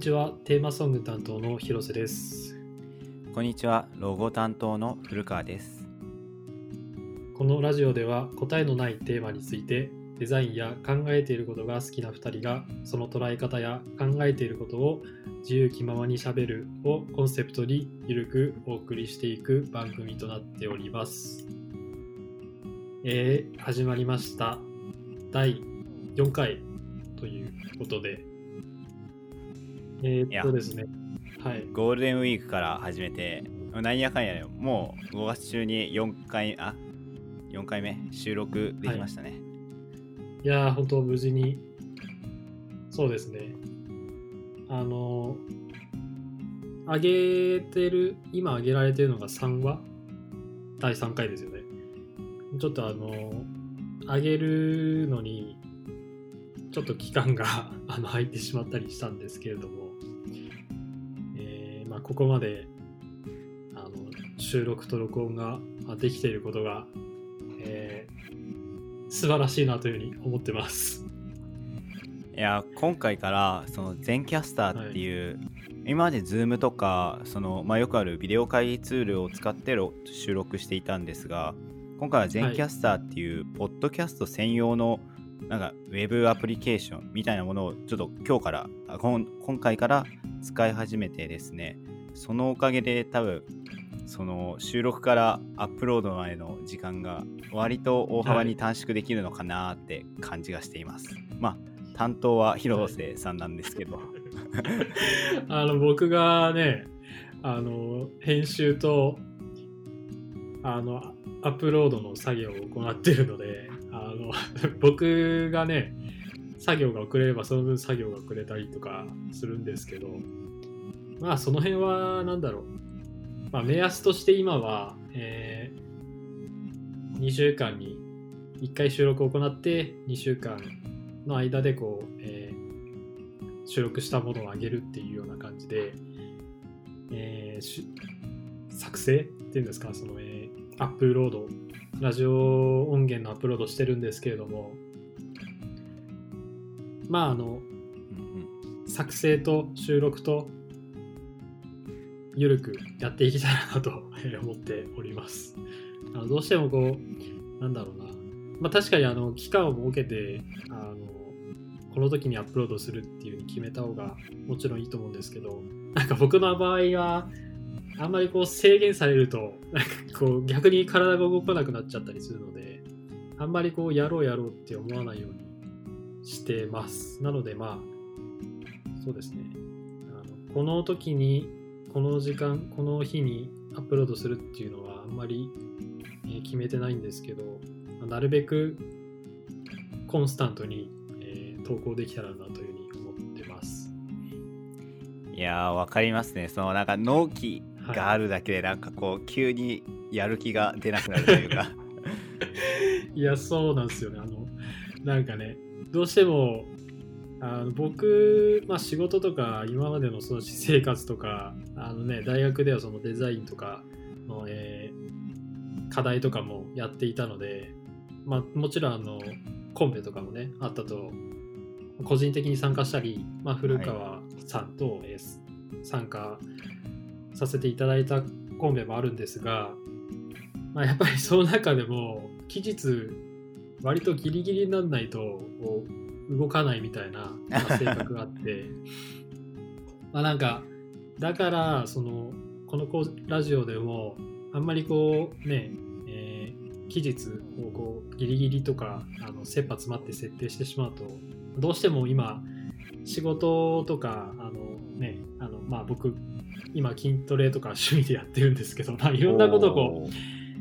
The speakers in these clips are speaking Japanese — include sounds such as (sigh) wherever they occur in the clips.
ちは。テーマソング担当の広瀬です。こんにちは。ロゴ担当の古川です。このラジオでは答えのないテーマについてデザインや考えていることが好きな2人がその捉え方や考えていることを自由気ままにしゃべるをコンセプトにゆるくお送りしていく番組となっております。えー、始まりました。第4回ということでえー、っとですね。はい。ゴールデンウィークから始めてなんやかんやもう5月中に4回あ4回目？収録できましたね、はい。いやー、本当無事に、そうですね。あの、上げてる、今上げられてるのが3話？第3回ですよね。ちょっとあの、上げるのに、ちょっと期間があの入ってしまったりしたんですけれども、あ、ここまであの収録と録音ができていることが、えー素晴らしいなというふうに思ってます。いや今回からその全キャスターっていう、はい、今まで Zoom とかその、まあ、よくあるビデオ会議ツールを使って収録していたんですが今回は全キャスターっていう、ポッドキャスト専用のなんかウェブアプリケーションみたいなものをちょっと今日から今回から使い始めてですねそのおかげで多分その収録からアップロードまでの時間が割と大幅に短縮できるのかなって感じがしています。はい、まあ担当は広瀬さんなんですけど、(laughs) はい、あの僕がねあの編集とあのアップロードの作業を行っているのであの僕がね作業が遅れればその分作業が遅れたりとかするんですけどまあその辺は何だろう。まあ、目安として今は、えー、2週間に1回収録を行って2週間の間でこう、えー、収録したものを上げるっていうような感じで、えー、作成っていうんですかその、えー、アップロードラジオ音源のアップロードしてるんですけれどもまああの作成と収録とゆるくやっていきたいなと思っております。あのどうしてもこう、なんだろうな。まあ確かにあの期間を設けて、あのこの時にアップロードするっていうふうに決めた方がもちろんいいと思うんですけど、なんか僕の場合は、あんまりこう制限されると、なんかこう逆に体が動かなくなっちゃったりするので、あんまりこうやろうやろうって思わないようにしてます。なのでまあ、そうですね。あのこの時にこの時間、この日にアップロードするっていうのはあんまり、え決めてないんですけど、なるべくコンスタントに、えー、投稿できたらなというふうに思ってます。いやー、わかりますね。そのなんか納期があるだけで、なんかこう、急にやる気が出なくなるというか (laughs) いや、そうなんですよね。あの、なんかね、どうしてもあの僕、まあ、仕事とか今までのその私生活とかあの、ね、大学ではそのデザインとかの、えー、課題とかもやっていたので、まあ、もちろんあのコンペとかもねあったと個人的に参加したり、まあ、古川さんと、えー、参加させていただいたコンペもあるんですが、まあ、やっぱりその中でも期日割とギリギリにならないと動かないみたいな性格があって。(laughs) まあなんかだからそのこのラジオでもあんまりこうね、えー、期日をこうギリギリとかあの切羽詰まって設定してしまうとどうしても今仕事とかあのねあのまあ僕今筋トレとか趣味でやってるんですけど、まあ、いろんなことをこう、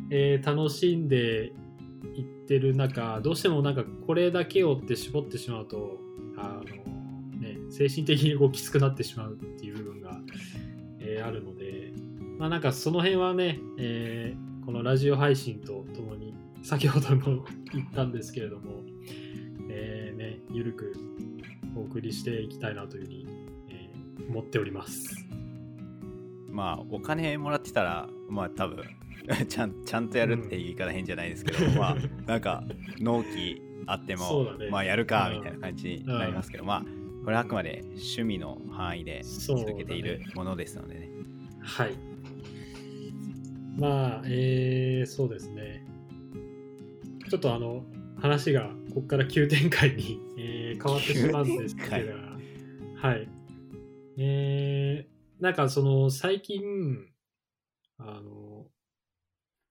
えー、楽しんでいってる中どうしてもなんかこれだけをって絞ってしまうとあの、ね、精神的にこうきつくなってしまうっていう部分が、えー、あるので、まあ、なんかその辺はね、えー、このラジオ配信とともに先ほども言ったんですけれども、えーね、ゆるくお送りしていきたいなというふうに、えー、思っております。まあお金もらってたらまあ多分 (laughs) ちゃんちゃんとやるって言い方変じゃないですけど、うん、まあなんか納期あっても、ね、まあやるかみたいな感じになりますけど、うん、まあこれはあくまで趣味の範囲で続けているものですのでね。はい。まあ、えー、そうですね。ちょっとあの、話がここから急展開に、えー変わってしまうんですけど、はい。えー、なんかその、最近、あの、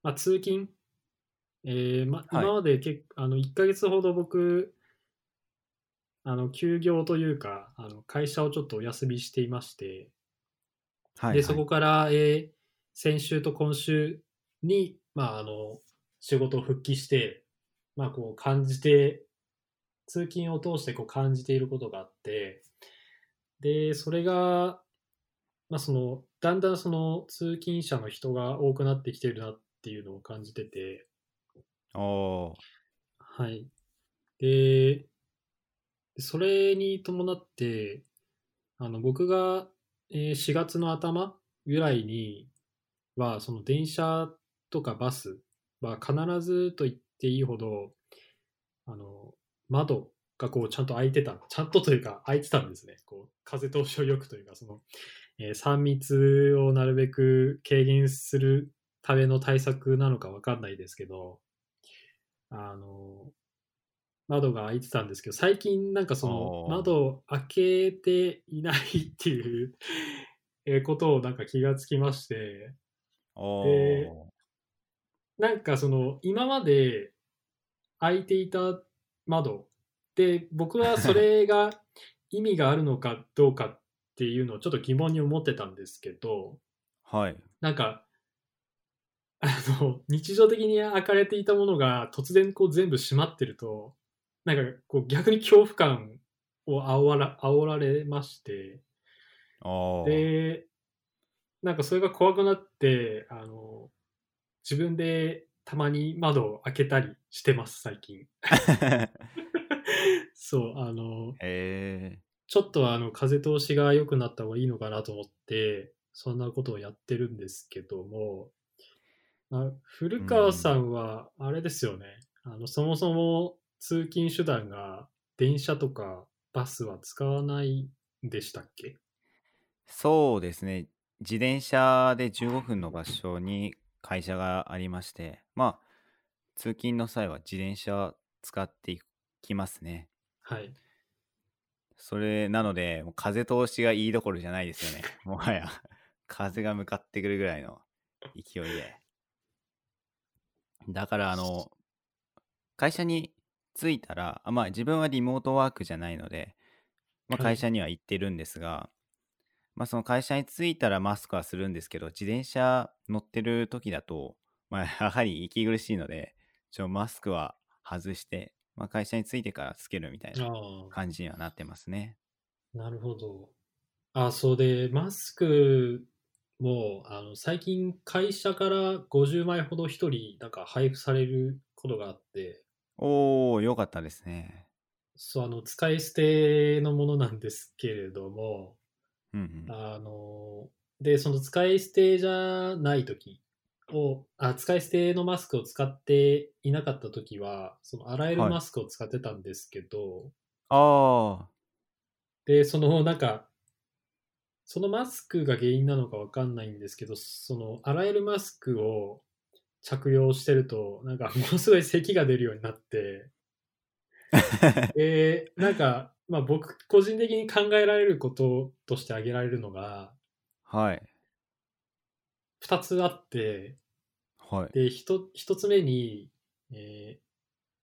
まあ、通勤、えーま、はい。今までけあの1ヶ月ほど僕、あの休業というかあの会社をちょっとお休みしていまして、はい、でそこから、えー先週と今週に、まあ、あの仕事を復帰して、まあ、こう感じて通勤を通してこう感じていることがあって。でそれが、まあ、そのだんだんその通勤者の人が多くなってきてるなっていうのを感じてて、はい。で、それに伴って、あの僕が、えー4月の頭ぐらいには、その電車とかバスは必ずと言っていいほど、あの、窓がこうちゃんと開いてた、ちゃんとというか開いてたんですね。こう風通しを良くというか、その、えー3密をなるべく軽減するための対策なのかわかんないですけど、あの、窓が開いてたんですけど、最近なんかその窓を開けていないっていうえーことをなんか気がつきまして、おでーなんかその今まで開いていた窓で僕はそれが (laughs) 意味があるのかどうかっていうのをちょっと疑問に思ってたんですけど、はい。なんか、あの、日常的に開かれていたものが突然こう全部閉まってると、なんかこう逆に恐怖感を煽ら煽られまして、で、なんかそれが怖くなって、あの、自分でたまに窓を開けたりしてます、最近。(laughs) (laughs) そう、あの、えちょっとあの風通しが良くなった方がいいのかなと思って、そんなことをやってるんですけども、あ古川さんは、あれですよね、あの、そもそも通勤手段が電車とかバスは使わないんでしたっけ？ーそうですね。自転車で15分の場所に会社がありまして、まあ、通勤の際は自転車使っていきますね。はい。それなので、もう風通しがいいどころじゃないですよね。もはや、風が向かってくるぐらいの勢いで。だから、あの、会社に着いたら、あまあ自分はリモートワークじゃないので、まあ、はい会社には行ってるんですが、まあその会社に着いたらマスクはするんですけど、自転車乗ってる時だと、まあ (laughs) やはり息苦しいので、ちょマスクは外して、まあ会社に着いてからつけるみたいな。感じにはなってますね。なるほど。あ、そうで、マスクも、あの、最近会社から50枚ほど一人、なんか配布されることがあって、おー、よかったですね。そう、あの、使い捨てのものなんですけれども、うんうん。あの、で、その使い捨てじゃない時を、あ、使い捨てのマスクを使っていなかった時は、その洗えるはいマスクを使ってたんですけど、あで、そのなんか、そのマスクが原因なのかわかんないんですけど、その洗えるマスクを着用してると、なんかものすごい咳が出るようになって、ー。(laughs) で、なんか、まあ僕個人的に考えられることとして挙げられるのが、はい。2つあって、はい。で、一一つ目に、えー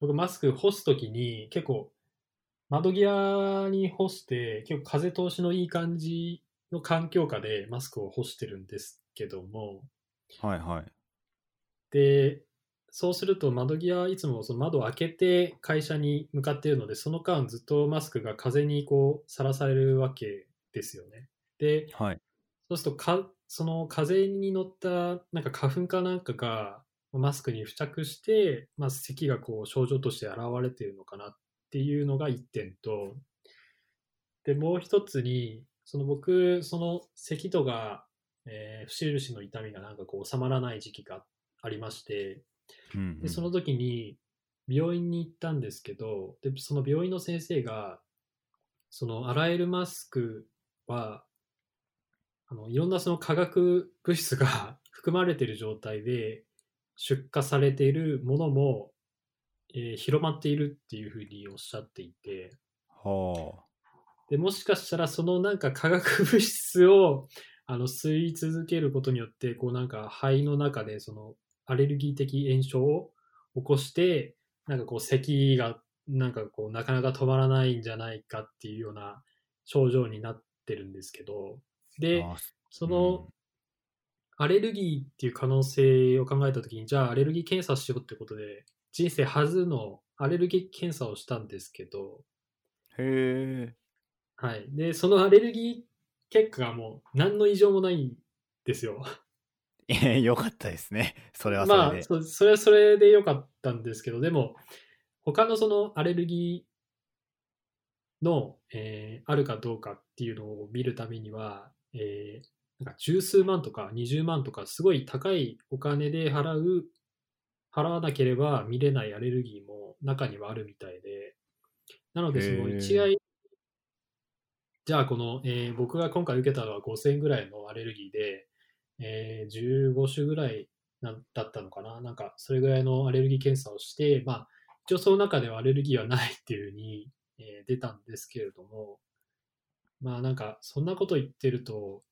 僕マスク干すときに結構窓際に干して結構風通しのいい感じの環境下でマスクを干してるんですけども、はいはい。で、そうすると窓際いつもその窓を開けて会社に向かっているので、その間ずっとマスクが風にこうさらされるわけですよね。で、はい。そうするとか、その風に乗ったなんか花粉かなんかがマスクに付着して、まあ、咳がこう症状として現れているのかなっていうのが一点と、で、もう一つに、その僕、その咳とか、えー節々の痛みがなんかこう収まらない時期がありまして、うんうん。で、その時に病院に行ったんですけど、で、その病院の先生が、そのあらゆるマスクは、あのいろんなその化学物質が (laughs) 含まれている状態で出荷されているものも、えー広まっているっていうふうにおっしゃっていて、はでもしかしたらそのなんか化学物質を (laughs) あの吸い続けることによってこうなんか肺の中でそのアレルギー的炎症を起こしてなんかこう咳がなんかこうなかなか止まらないんじゃないかっていうような症状になってるんですけどあ。であそのアレルギーっていう可能性を考えた時にじゃあアレルギー検査しようってことで人生初のアレルギー検査をしたんですけどへえ。はい。で、そのアレルギー結果がもう何の異常もないんですよ。いやよかったですね。それはそれで。まあそ、それはそれでよかったんですけど、でも、他のそのアレルギーの、えーあるかどうかっていうのを見るためには、えーなんか十数万とか20万とかすごい高いお金で払う、払わなければ見れないアレルギーも中にはあるみたいで、なのでその一概じゃあこの、えー僕が今回受けたのは5000円ぐらいのアレルギーで、えー15種ぐらいなだったのかな？なんかそれぐらいのアレルギー検査をして、まあ一応その中ではアレルギーはないっていうふうに、えー出たんですけれども、まあなんかそんなこと言ってると、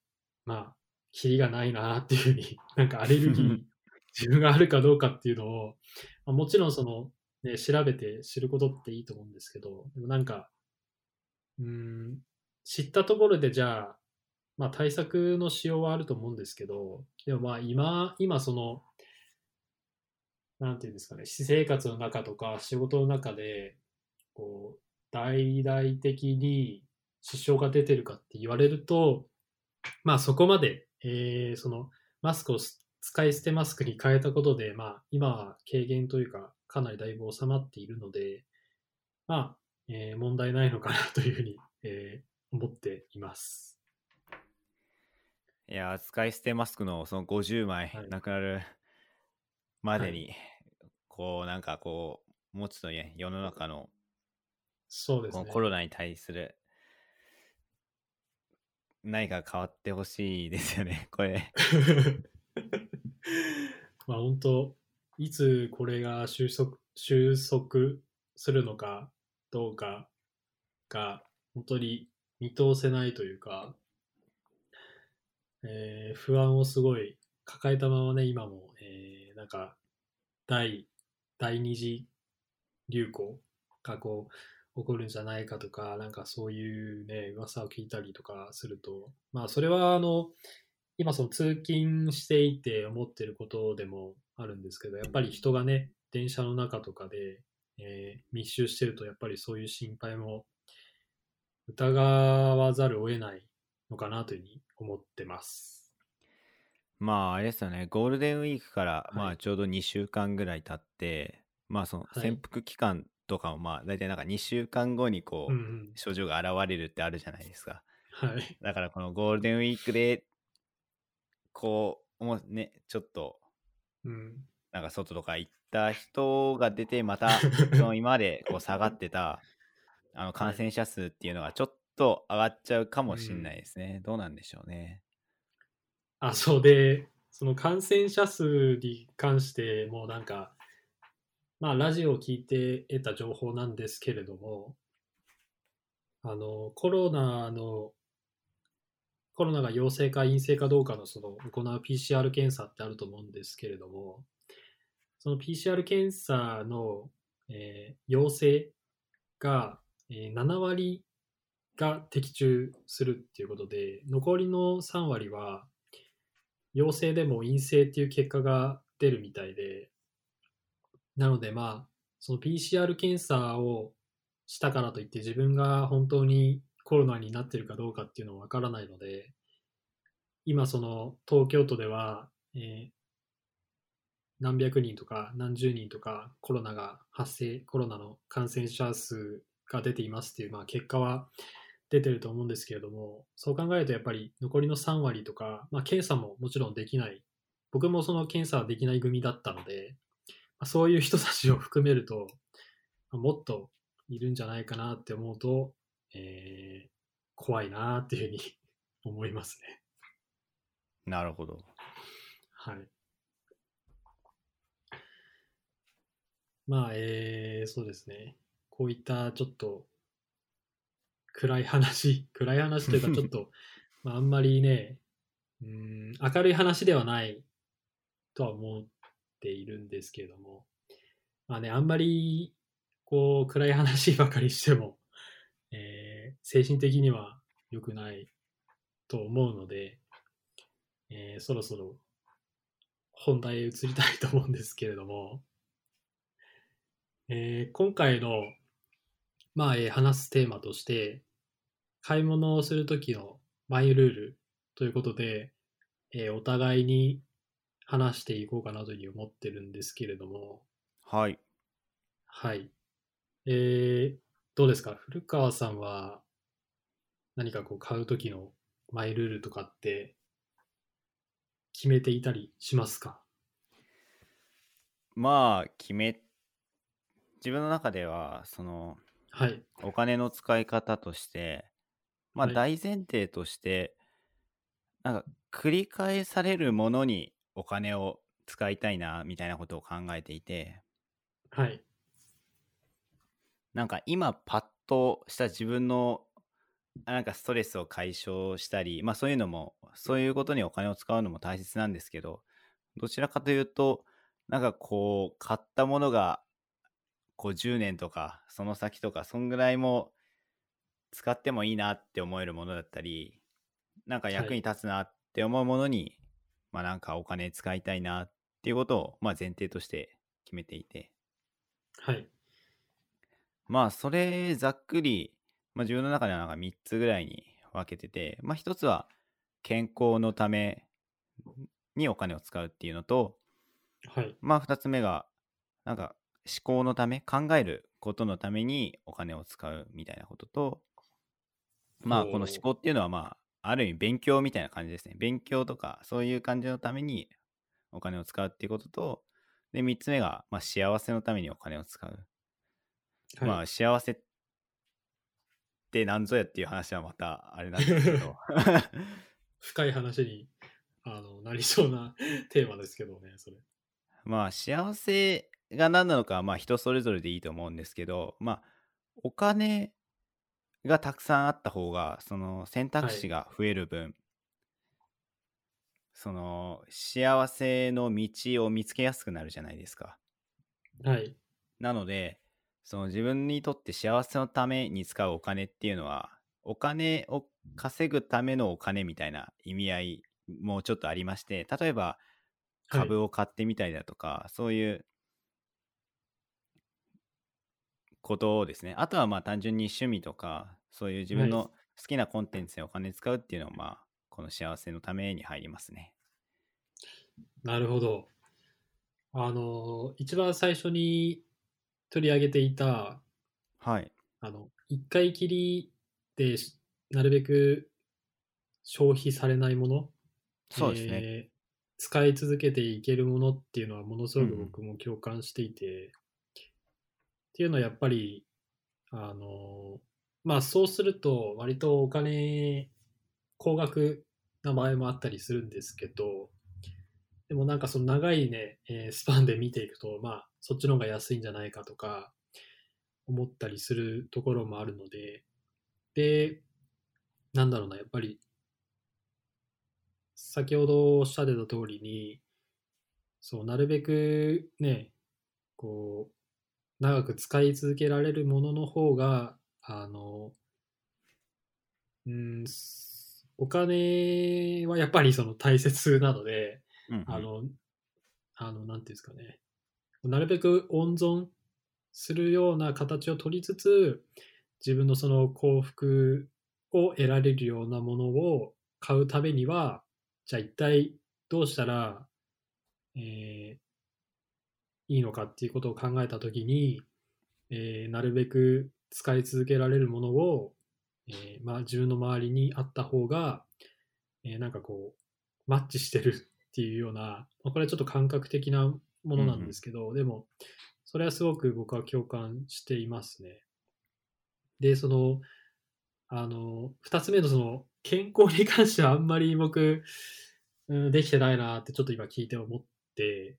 まあ、キリがないなっていうふうに、(laughs) なんかアレルギー、(laughs) 自分があるかどうかっていうのを、まあ、もちろんその、ね、調べて知ることっていいと思うんですけど、でもなんか、うーん、知ったところでじゃあ、まあ対策のしようはあると思うんですけど、でもまあ今、今その、なんていうんですかね、私生活の中とか仕事の中で、こう、大々的に支障が出てるかって言われると、まあそこまで、えーそのマスクを使い捨てマスクに変えたことで、まあ今は軽減というか、かなりだいぶ収まっているので、まあ、えー問題ないのかなというふうに、えー思っています。いや、使い捨てマスクのその50枚はいなくなるまでに、こう、なんかこう、持つとね、世の中のそうですね。コロナに対する何か変わってほしいですよね、(laughs) これ。(laughs) まあ本当、いつこれが収束収束するのかどうかが本当に見通せないというか、えー不安をすごい抱えたままね、今も、えーなんか第第二次流行がこう起こるんじゃないかとか、なんかそういうね、噂を聞いたりとかすると、まあそれはあの、今その通勤していて思ってることでもあるんですけど、やっぱり人がね、電車の中とかで、えー密集してると、やっぱりそういう心配も疑わざるを得ないのかなというふうに思ってます。まあ、あれですよね、ゴールデンウィークから、いまあ、ちょうど2週間ぐらい経って、まあ、そのはい潜伏期間とかも、まあ、大体なんか2週間後にこう。症状が現れるってあるじゃないですか。はい。だからこのゴールデンウィークで、こう、もうね、ちょっと、うん。なんか外とか行った人が出て、また、(laughs) その今までこう下がってた、あの感染者数っていうのがちょっと上がっちゃうかもしれないですね。どうなんでしょうね。あ、そうで、その感染者数に関してもなんか、まあラジオを聞いて得た情報なんですけれども、あの、コロナの、コロナが陽性か陰性かどうかのその行う PCR 検査ってあると思うんですけれども、その PCR 検査の、えー陽性が、えー7割が的中するっていうことで、残りの3割は、陽性でも陰性っていう結果が出るみたいで、なのでまあ、その PCR 検査をしたからといって自分が本当にコロナになってるかどうかっていうのはわからないので、今その東京都では、えー何百人とか何十人とかコロナが発生、コロナの感染者数が出ていますっていう、まあ、結果は出てると思うんですけれども、そう考えるとやっぱり残りの3割とか、まあ、検査ももちろんできない、僕もその検査はできない組だったので、まあ、そういう人たちを含めると、まあもっといるんじゃないかなって思うと、えー、怖いなっていうふうに (laughs) 思いますね。なるほど。はい。まあ、えー、そうですね。こういったちょっと暗い話、(laughs) 暗い話というかちょっと、(laughs) まあ、あんまりね、うん、明るい話ではないとは思っているんですけれども、まあね、あんまりこう暗い話ばかりしても、(laughs) えー、精神的には良くないと思うので、えー、そろそろ本題へ移りたいと思うんですけれども、えー、今回の、まあ、えー、話すテーマとして、買い物をするときのマイルールということで、えー、お互いに話していこうかなというふうに思ってるんですけれども。はい。はい。えー、どうですか？古川さんは何かこう買うときのマイルールとかって決めていたりしますか？まあ、決め、自分の中では、その、はい。お金の使い方として、まあ大前提として、なんか繰り返されるものにお金を使いたいな、みたいなことを考えていて、はい。なんか今パッとした自分のなんかストレスを解消したり、まあそういうのも、そういうことにお金を使うのも大切なんですけど、どちらかというと、なんかこう、買ったものが、こう10年とか、その先とか、そんぐらいも使ってもいいなって思えるものだったり、なんか役に立つなって思うものに、はい、まあなんかお金使いたいなっていうことを、まあ前提として決めていて。はい。まあそれざっくりまあ、自分の中ではなんか3つぐらいに分けてて、まあ、1つは健康のためにお金を使うっていうのと、はい、まあ2つ目がなんか思考のため考えることのためにお金を使うみたいなこととまあこの思考っていうのはまあある意味勉強みたいな感じですね。勉強とかそういう感じのためにお金を使うっていうこととで3つ目がまあ幸せのためにお金を使う、はい、まあ幸せっって何ぞやっていう話はまたあれなんですけど。(laughs) 深い話にあのなりそうなテーマですけどねそれ。まあ幸せが何なのかはまあ人それぞれでいいと思うんですけどまあお金がたくさんあった方がその選択肢が増える分、はい、その幸せの道を見つけやすくなるじゃないですか。はい。なのでその自分にとって幸せのために使うお金っていうのは、お金を稼ぐためのお金みたいな意味合いもちょっとありまして、例えば株を買ってみたりだとか、はい、そういうことをですね、あとはまあ単純に趣味とか、そういう自分の好きなコンテンツにお金使うっていうのは、まあ、この幸せのために入りますね。なるほど。あの、一番最初に取り上げていた、はい。あの、一回きりでなるべく消費されないもの、そうですね、えー、使い続けていけるものっていうのはものすごく僕も共感していて、うん、っていうのはやっぱり、あの、まあそうすると割とお金、高額な場合もあったりするんですけど、でもなんかその長いね、えー、スパンで見ていくと、まあそっちの方が安いんじゃないかとか思ったりするところもあるので、で、なんだろうな、やっぱり、先ほどおっしゃってた通りに、そう、なるべくね、こう、長く使い続けられるものの方が、あの、うん、お金はやっぱりその大切なので、うんうん、あの、あの、なんていうんですかね、なるべく温存するような形を取りつつ、自分のその幸福を得られるようなものを買うためには、じゃあ一体どうしたら、えー、いいのかっていうことを考えたときに、えー、なるべく使い続けられるものを、えーまあ、自分の周りにあった方が、えー、なんかこう、マッチしてるっていうような、これはちょっと感覚的なものなんですけど、うん、でも、それはすごく僕は共感していますね。で、その、あの、二つ目のその、健康に関してはあんまり僕、うん、できてないなってちょっと今聞いて思って、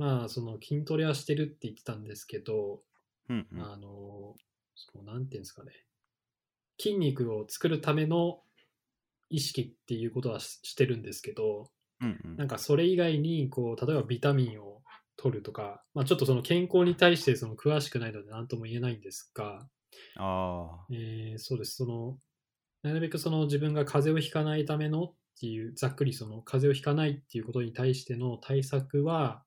まあ、その筋トレはしてるって言ってたんですけど、うんうんあの、そう、なんていうんですかね。筋肉を作るための意識っていうことはししてるんですけど、うんうんなんかそれ以外に、こう、例えばビタミンを取るとか、まあちょっとその健康に対してその詳しくないので何とも言えないんですが、ああえーそうです。その、なるべくその自分が風邪をひかないためのっていう、ざっくりその風邪をひかないっていうことに対しての対策は、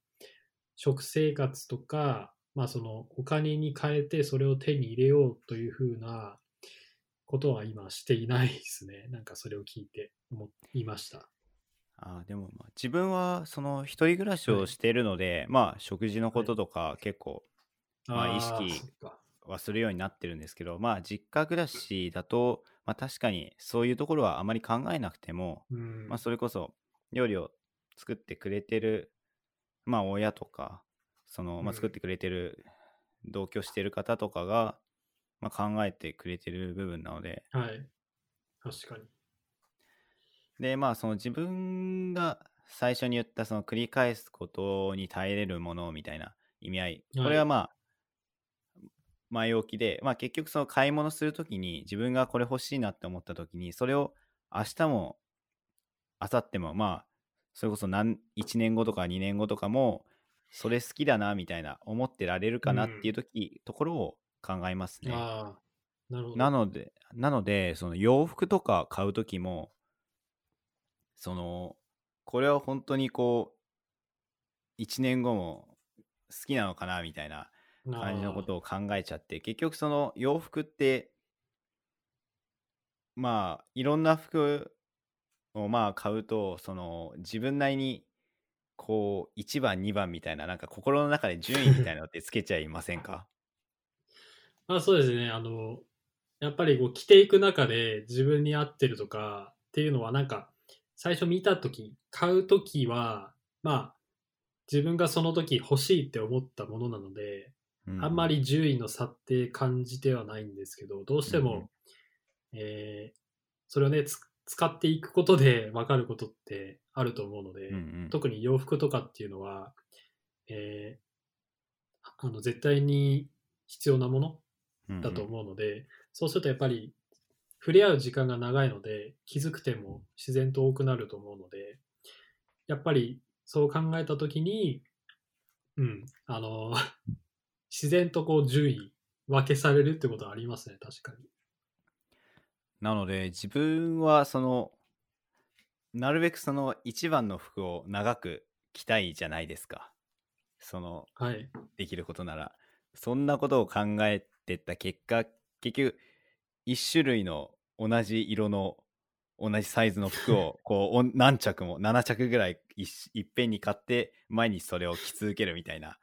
食生活とか、まあそのお金に変えてそれを手に入れようというふうなことは今していないですね。(laughs) なんかそれを聞いて思いました。あーでもまあ自分はその一人暮らしをしているので、まあ食事のこととか結構まあ意識はするようになってるんですけどまあ実家暮らしだと、まあ、確かにそういうところはあまり考えなくても、うんまあ、それこそ料理を作ってくれてるまあ親とかその、まあ、うん作ってくれてる同居してる方とかが、まあ、考えてくれてる部分なのではい。確かに。でまあその自分が最初に言ったその繰り返すことに耐えれるものみたいな意味合いこれはまあ前置きで、まあ、結局その買い物するときに自分がこれ欲しいなって思ったときにそれを明日も明後日もまあそれこそ何1年後とか2年後とかもそれ好きだなみたいな思ってられるかなっていう時、ところを考えますね。なるほど。なので、なので、その洋服とか買うときも、その、これは本当にこう、1年後も好きなのかなみたいな感じのことを考えちゃって、結局その洋服って、まあ、いろんな服をまあ買うと、その自分なりに、こう、1番、2番みたいな、なんか心の中で順位みたいなのってつけちゃいません (laughs) か？まあそうですね。あの、やっぱりこう着ていく中で自分に合ってるとかっていうのはなんか最初見たとき、買うときは、まあ自分がその時欲しいって思ったものなので、あんまり順位の差って感じてはないんですけど、どうしても、えーそれをね、つ使っていくことで分かることってあると思うので、うんうん。特に洋服とかっていうのは、えーあの絶対に必要なものうんうん。だと思うので、そうするとやっぱり触れ合う時間が長いので気づく点も自然と多くなると思うのでやっぱりそう考えた時にうんあの (laughs) 自然とこう順位分けされるってことはありますね確かになので自分はそのなるべくその一番の服を長く着たいじゃないですか。そのはい。できることなら。そんなことを考えてった結果結局一種類の同じ色の同じサイズの服を (laughs) こうお何着も7着ぐらいいいっぺんに買って毎日それを着続けるみたいな。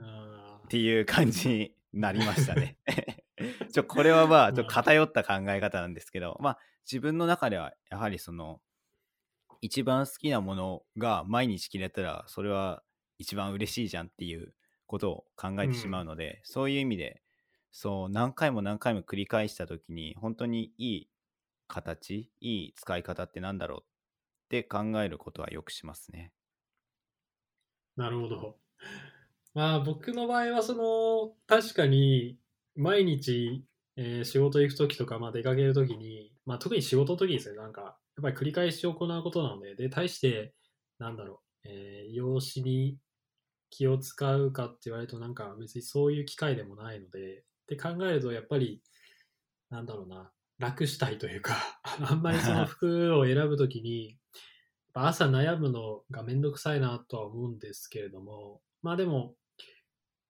あっていう感じになりましたね。(laughs) (laughs) ちょこれはまあちょっと偏った考え方なんですけど、まあ自分の中ではやはりその一番好きなものが毎日着れたらそれは一番嬉しいじゃんっていうことを考えてしまうので、そういう意味でそう何回も何回も繰り返した時に本当にいい形いい使い方ってなんだろうって考えることはよくしますね。なるほど。まあ僕の場合はその確かに毎日、えー仕事行く時とか、まあ、出かける時に、まあ、特に仕事の時ですねなんかやっぱり繰り返し行うことなのでで対してなんだろう、えー容姿に気を使うかって言われるとなんか別にそういう機会でもないのでって考えるとやっぱりなんだろうな楽したいというか (laughs) あんまりその (laughs) 服を選ぶ時にやっぱ朝悩むのがめんどくさいなとは思うんですけれどもまあでも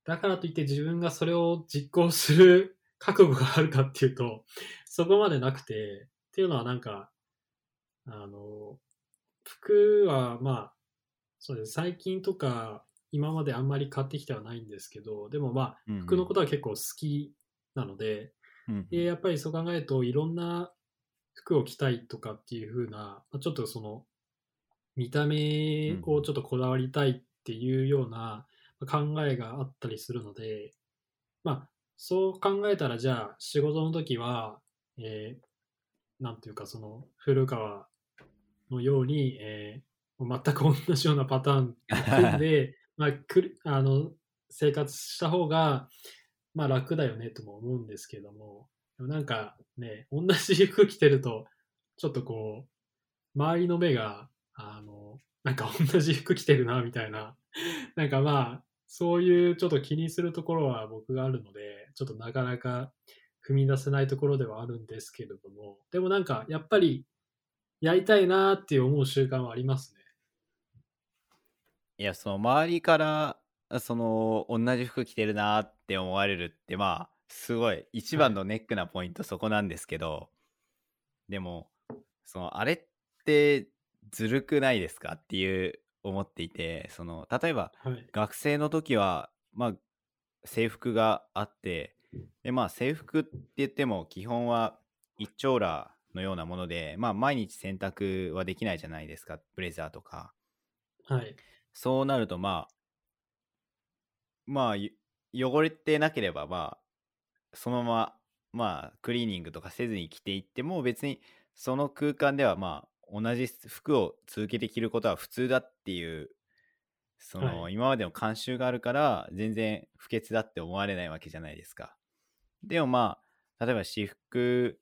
だからといって自分がそれを実行する (laughs) 覚悟があるかっていうとそこまでなくてっていうのはなんかあの服はまあそうです。最近とか今まであんまり買ってきてはないんですけどでもまあうんうん。服のことは結構好きなので、うんでやっぱりそう考えるといろんな服を着たいとかっていう風な、まあちょっとその見た目をちょっとこだわりたいっていうような考えがあったりするのでまあそう考えたらじゃあ仕事の時は、えーなんていうか、その、古川のように、えー、全く同じようなパターンで、(laughs) まあ、くるあの生活した方が、まあ、楽だよねとも思うんですけども、なんかね、同じ服着てると、ちょっとこう、周りの目が、あの、なんか同じ服着てるな、みたいな、なんかまあ、そういうちょっと気にするところは僕があるので、ちょっとなかなか踏み出せないところではあるんですけれども、でもなんかやっぱりやりたいなって思う習慣はありますね。いや、その周りからその同じ服着てるなって思われるってまあすごい一番のネックなポイントそこなんですけど、でもそのあれってずるくないですかっていう思っていてその例えばはい。学生の時はまあ制服があってでまあ制服って言っても基本は一丁羅のようなものでまあ毎日洗濯はできないじゃないですかブレザーとかはい。そうなるとまあまあゆ汚れてなければまあそのまままあクリーニングとかせずに着ていっても別にその空間ではまあ同じ服を続けて着ることは普通だっていうその、はい今までの慣習があるから全然不潔だって思われないわけじゃないですか。でもまあ例えば私服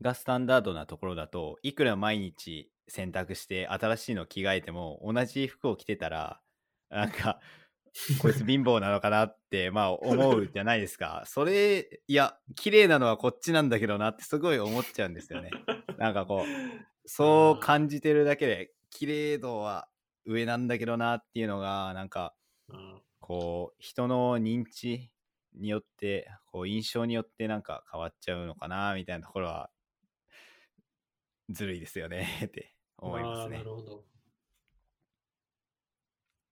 がスタンダードなところだといくら毎日洗濯して新しいの着替えても同じ服を着てたらなんか (laughs) こいつ貧乏なのかなってまあ思うじゃないですか。それいや綺麗なのはこっちなんだけどなってすごい思っちゃうんですよね (laughs) なんかこうそう感じてるだけで綺麗度は上なんだけどなっていうのがなんかうんこう人の認知によってこう印象によってなんか変わっちゃうのかなみたいなところはずるいですよね (laughs) って思いますねな。るほど。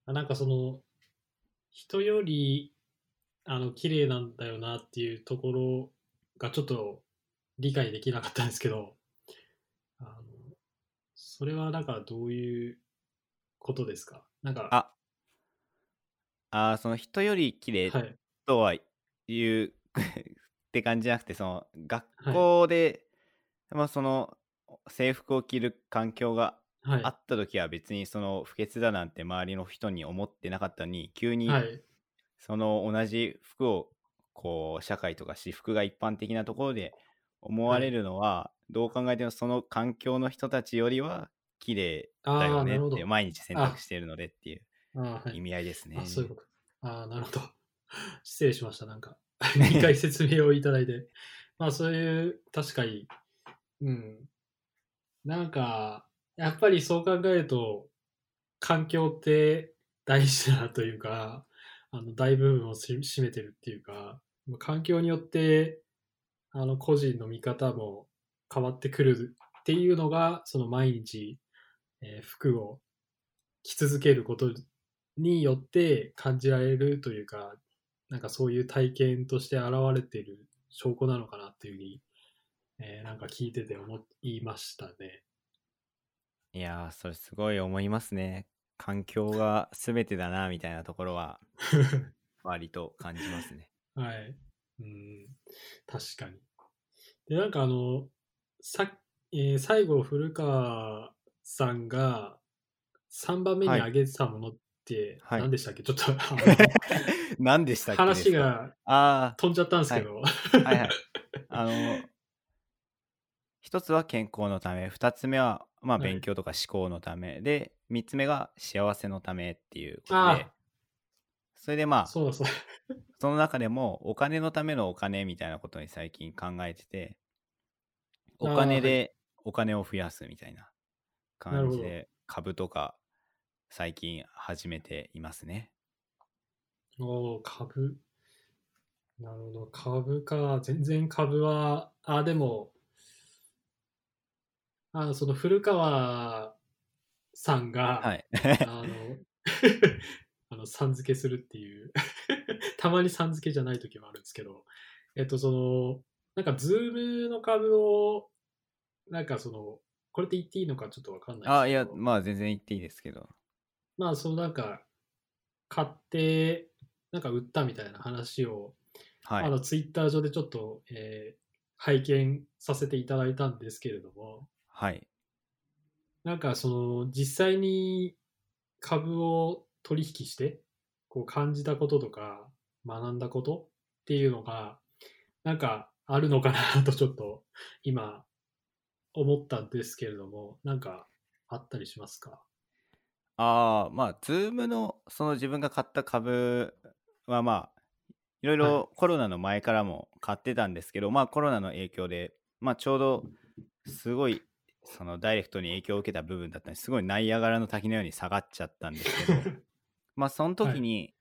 あなんかその、人より、あの、綺麗なんだよなっていうところがちょっと理解できなかったんですけど、それはなんかどういうことですか？なんか、ああーその人より綺麗はい。とは言うって感じじゃなくてその学校で、まあ、その制服を着る環境がはい。あった時は別にその不潔だなんて周りの人に思ってなかったのに急にはい。その同じ服をこう社会とか私服が一般的なところで思われるのはどう考えてもその環境の人たちよりは綺麗だよねって。毎日洗濯しているのでっていう意味合いですね。あ、そういうこと。ああ、なるほど。(laughs) 失礼しました。なんか、(laughs) 2回説明をいただいて。まあ、そういう、確かに、うん。なんか、やっぱりそう考えると、環境って大事だなというか、あの、大部分をし占めてるっていうか、環境によって、あの、個人の見方も変わってくるっていうのが、その毎日、えー服を着続けることによって感じられるというか、なんかそういう体験として現れている証拠なのかなっていうふうに、えーなんか聞いてて思いましたね。いやーそれすごい思いますね。環境が全てだなみたいなところは (laughs) 割と感じますね。はい。うん、確かに。で、なんかあの、さえー最後、古川さんが3番目にはい。挙げてたものってはい。何でしたっけ、ちょっと (laughs) (laughs) 何でしたっけ？話があ飛んじゃったんですけど。あはいはい。あの一つは健康のため二つ目はまあはい。勉強とか思考のため、で三つ目が幸せのためっていうことで。あそれでまあそうだそうだ。その中でもお金のためのお金みたいなことに最近考えててお金でお金を増やすみたいな感じで株とか最近始めていますね。おー株。なるほど。株か。全然株は、あ、でも、あ、その古川さんが、はい。(laughs) あの、(laughs) あの、さん付けするっていう、(laughs) たまにさん付けじゃない時もあるんですけど、えっと、その、なんか、ズームの株を、なんかその、これって言っていいのかちょっとわかんないですけどあいやまあ全然言っていいですけど。まあ、そのなんか、買って、なんか売ったみたいな話を、はい。あのツイッター上でちょっと、えー拝見させていただいたんですけれども、はい。なんかその実際に株を取引してこう感じたこととか学んだことっていうのがなんかあるのかなとちょっと今思ったんですけれどもなんかあったりしますか？ああ、まあ、ズームの、その自分が買った株は、まあ、いろいはい。ろコロナの前からも買ってたんですけど、まあ、コロナの影響で、まあ、ちょうど、すごい、そのダイレクトに影響を受けた部分だったんですごいナイアガラの滝のように下がっちゃったんですけど、(laughs) まあ、その時に、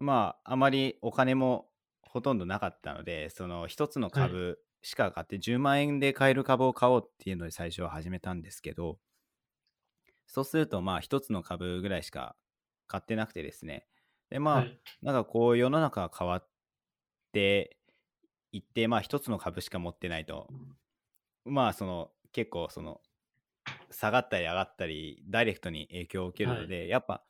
まあ、あまりお金もほとんどなかったので、その一つの株しか買って、10万円で買える株を買おうっていうので最初は始めたんですけど、そうすると、まあ、一つの株ぐらいしか買ってなくてですね。で、まあ、はい。なんかこう、世の中が変わっていって、まあ、一つの株しか持ってないと、まあ、その、結構、その、下がったり上がったり、ダイレクトに影響を受けるので、やっぱ、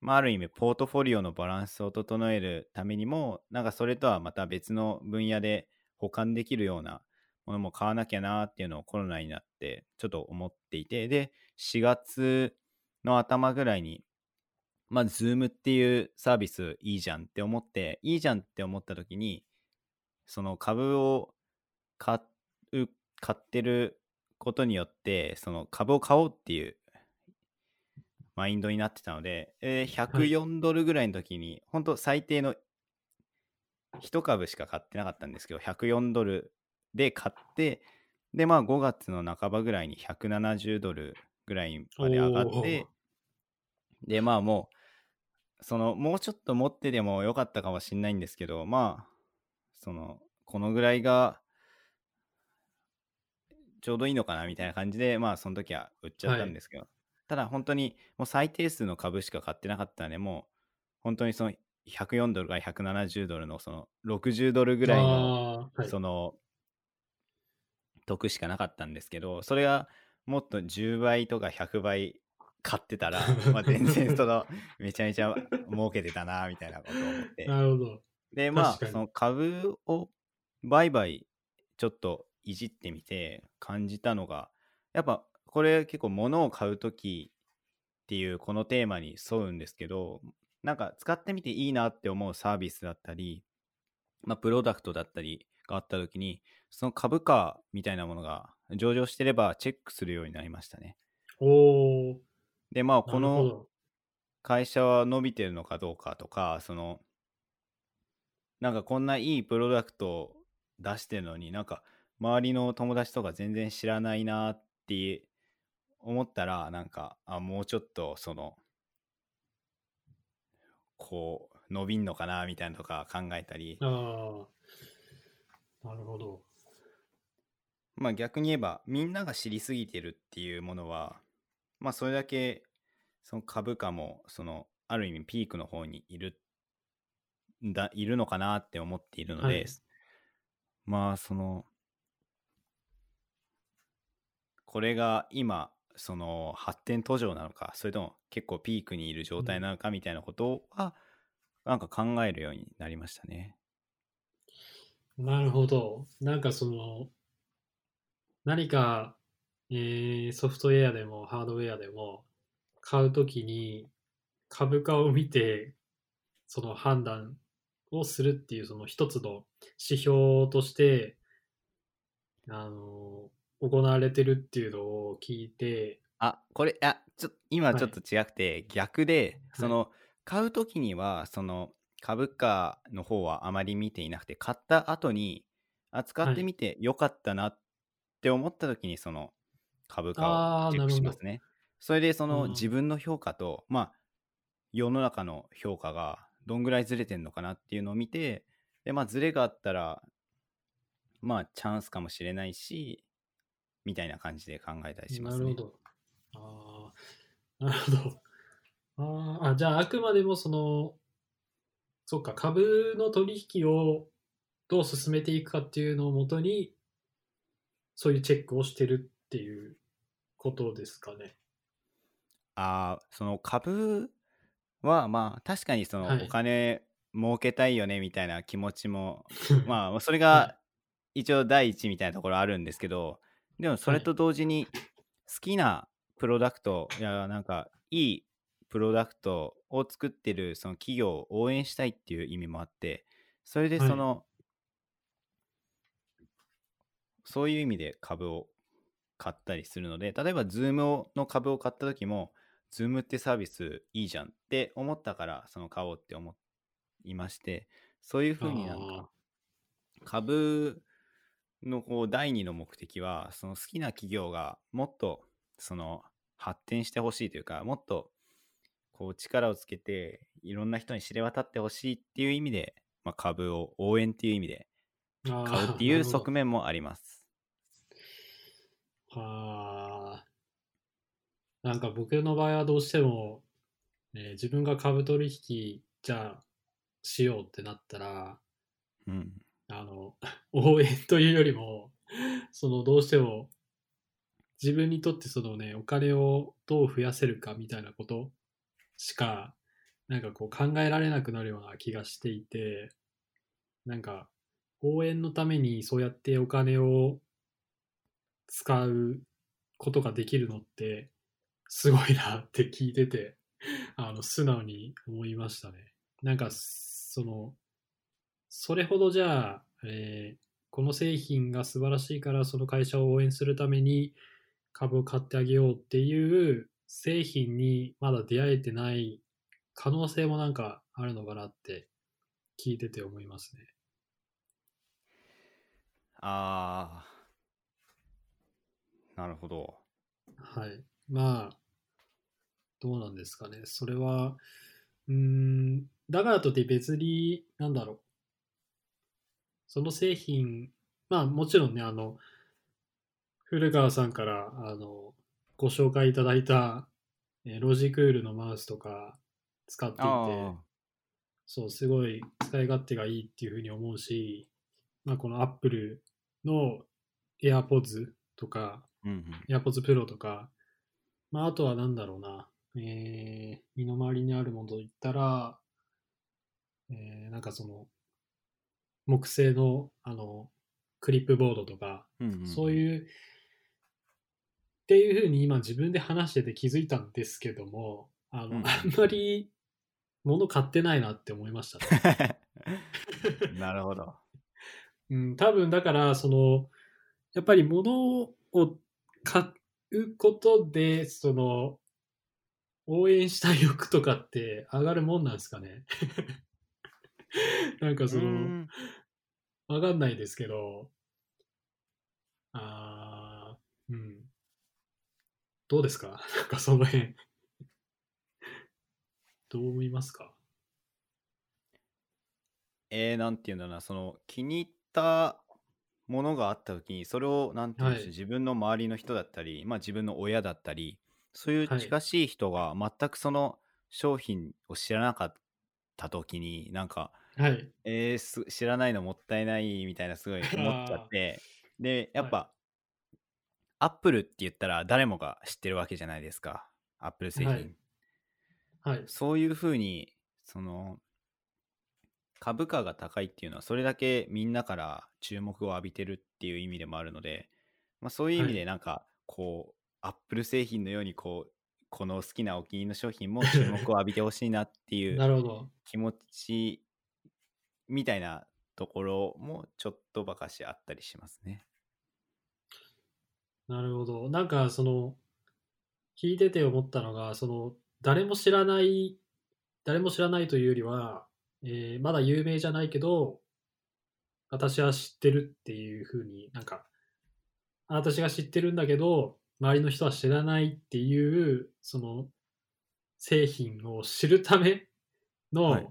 まあ、ある意味、ポートフォリオのバランスを整えるためにも、なんかそれとはまた別の分野で保管できるようなものも買わなきゃなっていうのをコロナになってちょっと思っていて、で、4月の頭ぐらいに、まあ、Zoom っていうサービスいいじゃんって思って、いいじゃんって思った時に、その株を買う、買ってることによって、その株を買おうっていうマインドになってたので、えー104ドルぐらいの時に、本当最低の1株しか買ってなかったんですけど、104ドルで買って、で、まあ5月の半ばぐらいに170ドルぐらいまで上がって、で、まあもう、その、もうちょっと持ってでもよかったかもしれないんですけど、まあ、その、このぐらいが、ちょうどいいのかなみたいな感じで、まあ、その時は売っちゃったんですけど、ただ本当に、もう最低数の株しか買ってなかったので、もう、本当にその104ドルから170ドルの、その60ドルぐらいの、その、得しかなかったんですけど、それがもっと10倍とか100倍買ってたら、(laughs) まあ全然その、めちゃめちゃ儲けてたな、みたいなことを思って。なるほど。で、まあ、その株を売買ちょっといじってみて感じたのが、やっぱこれ結構物を買うときっていうこのテーマに沿うんですけど、なんか使ってみていいなって思うサービスだったり、まあ、プロダクトだったりがあったときに、その株価みたいなものが上場してればチェックするようになりましたね。おー、で、まあ、なこの。会社は伸びてるのかどうかとか、その、なんかこんないいプロダクトを出してるのになんか周りの友達とか全然知らないなって思ったら、なんか、あ、もうちょっとその、こう、伸びんのかなみたいなのとか考えたり、ああ、なるほど。まあ逆に言えばみんなが知りすぎてるっていうものは、まあそれだけその株価もそのある意味ピークの方にいるんだいるのかなって思っているので、はい。まあそのこれが今その発展途上なのかそれとも結構ピークにいる状態なのかみたいなことはなんか考えるようになりましたね。なるほど。なんかその、何か、えーソフトウェアでもハードウェアでも買うときに株価を見てその判断をするっていうその一つの指標としてあの行われてるっていうのを聞いて。あ、これ、あ、ちょ今はい。ちょっと違くて、逆で、い。その、買うときには、その、株価の方はあまり見ていなくて、買った後に、あ、使ってみてよかったなって思ったときに、その、株価をチェックしますね。それで、その、うん。自分の評価と、まあ、世の中の評価がどんぐらいずれてんのかなっていうのを見て、で、まあ、ずれがあったら、まあ、チャンスかもしれないし、みたいな感じで考えたりしますね。なるほど。ああ、なるほど。あーあ、じゃああくまでもその、そっか、株の取引をどう進めていくかっていうのをもとに、そういうチェックをしてるっていうことですかね。ああ、その株はまあ確かにそのはいお金儲けたいよねみたいな気持ちも、まあそれがは一応第一みたいなところあるんですけどでもそれと同時に好きなプロダクト、い、やなんかいいプロダクトを作ってるその企業を応援したいっていう意味もあってそれでその、そういう意味で株を買ったりするので例えば Zoom の株を買った時も Zoom ってサービスいいじゃんって思ったからその買おうって思いましてそういうふうになんか株のこう第二の目的はその好きな企業がもっとその発展してほしいというかもっとこう力をつけていろんな人に知れ渡ってほしいっていう意味で、まあ、株を応援っていう意味で買うっていう側面もあります。はあ。なんか僕の場合はどうしても、えー、自分が株取引じゃあしようってなったら、うん、あの、(laughs) 応援というよりも、そのどうしても自分にとってそのね、お金をどう増やせるかみたいなことしか、なんかこう考えられなくなるような気がしていて、なんか応援のためにそうやってお金を使うことができるのってすごいなって聞いてて、あの、素直に思いましたね。なんか、その、それほどじゃあ、えー、この製品が素晴らしいからその会社を応援するために株を買ってあげようっていう製品にまだ出会えてない可能性もなんかあるのかなって聞いてて思いますね。ああ、なるほど。はい。まあ、どうなんですかね。それは、うん、だからとって別に、なんだろう。その製品、まあもちろんね、あの、古川さんから、あの、ご紹介いただいた、えロジクールのマウスとか使っていて、そう、すごい使い勝手がいいっていうふうに思うし、まあこの Apple の AirPods とか、うんうん、AirPods Pro とか、まああとはなんだろうな、えー、身の回りにあるものといったら、えー、なんかその、木製の、あの、クリップボードとか、うんうん、そういう、っていうふうに今自分で話してて気づいたんですけども、あの、うん、あんまり物買ってないなって思いましたね。(laughs) なるほど。(laughs) うん、多分だから、その、やっぱり物を買うことで、その、応援したい欲とかって上がるもんなんですかね。(laughs) なんかその、わかんないですけど、あー、うん。どうですか？(laughs) なんかその辺。(laughs) どう思いますか？えー、なんていうんだろうな、その気に入ったものがあった時に、それを、なんていうんでしょう、はい、自分の周りの人だったり、まあ自分の親だったり、そういう近しい人が全くその商品を知らなかった時に、なんか、はい、えー、知らないのもったいないみたいなすごい思っちゃって。(laughs) でやっぱ、アップルって言ったら誰もが知ってるわけじゃないですか。アップル製品、はい、はい、そういうふうにその株価が高いっていうのはそれだけみんなから注目を浴びてるっていう意味でもあるので、まあ、そういう意味でなんかこう、アップル製品のようにこうこの好きなお気に入りの商品も注目を浴びてほしいなっていう (laughs) 気持ちみたいなところもちょっとばかしあったりしますね。なるほど。なんかその聞いてて思ったのがその誰も知らない誰も知らないというよりは、えー、まだ有名じゃないけど私は知ってるっていうふうになんか私が知ってるんだけど周りの人は知らないっていうその製品を知るための、はい、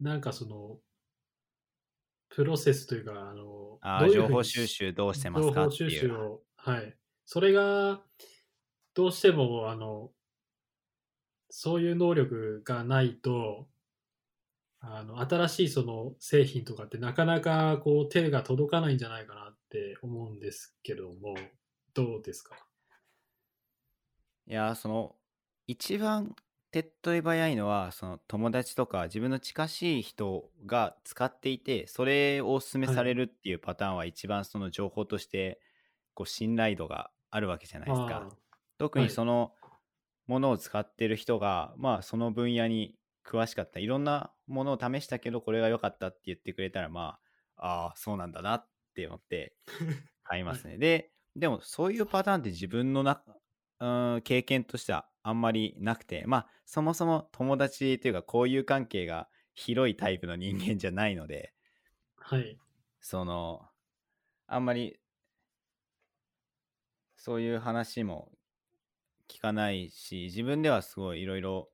なんかその、プロセスというか、あの、あうう情報収集どうしてますか情報収集を、はい。それが、どうしても、あの、そういう能力がないと、あの、新しいその製品とかってなかなかこう手が届かないんじゃないかなって思うんですけども、どうですか？いや、その、一番手っ取り早いのはその友達とか自分の近しい人が使っていてそれをお勧めされるっていうパターンは一番その情報としてこう信頼度があるわけじゃないですか。特にそのものを使ってる人が、まあその分野に詳しかったいろんなものを試したけどこれが良かったって言ってくれたらまあああそうなんだなって思って買いますね。(laughs) はい、ででもそういうパターンって自分のな、うん、経験としてはあんまりなくてまあそもそも友達というか交友関係が広いタイプの人間じゃないので、はい、そのあんまりそういう話も聞かないし自分ではすごいいろいろ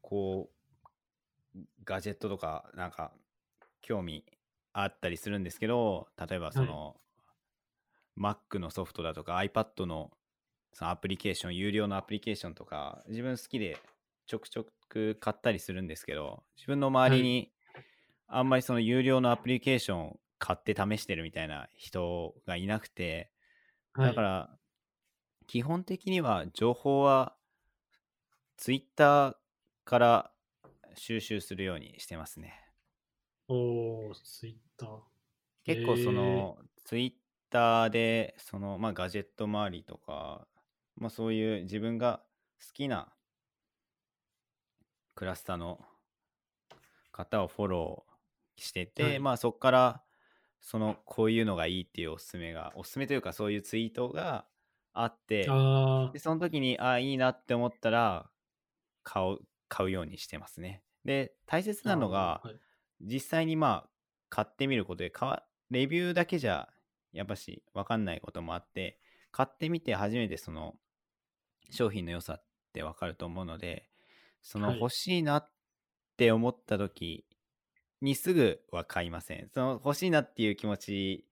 こうガジェットとかなんか興味あったりするんですけど例えばその、はい、Mac のソフトだとか iPad のそのアプリケーション有料のアプリケーションとか自分好きでちょくちょく買ったりするんですけど自分の周りにあんまりその有料のアプリケーション買って試してるみたいな人がいなくてだから基本的には情報は Twitter から収集するようにしてますね。おー、ツイッター。結構その、ツイッターで、その、まあ、ガジェット周りとか、まあ、そういう自分が好きなクラスターの方をフォローしてて、はい、まあ、そこから、その、こういうのがいいっていうおすすめが、おすすめというか、そういうツイートがあって、でその時に、ああ、いいなって思ったら、買う、買うようにしてますね。で、大切なのが、はい、実際にまあ、買ってみることで、レビューだけじゃ、やっぱし分かんないこともあって、買ってみて初めてその商品の良さって分かると思うので、その欲しいなって思った時にすぐは買いません。その欲しいなっていう気持ち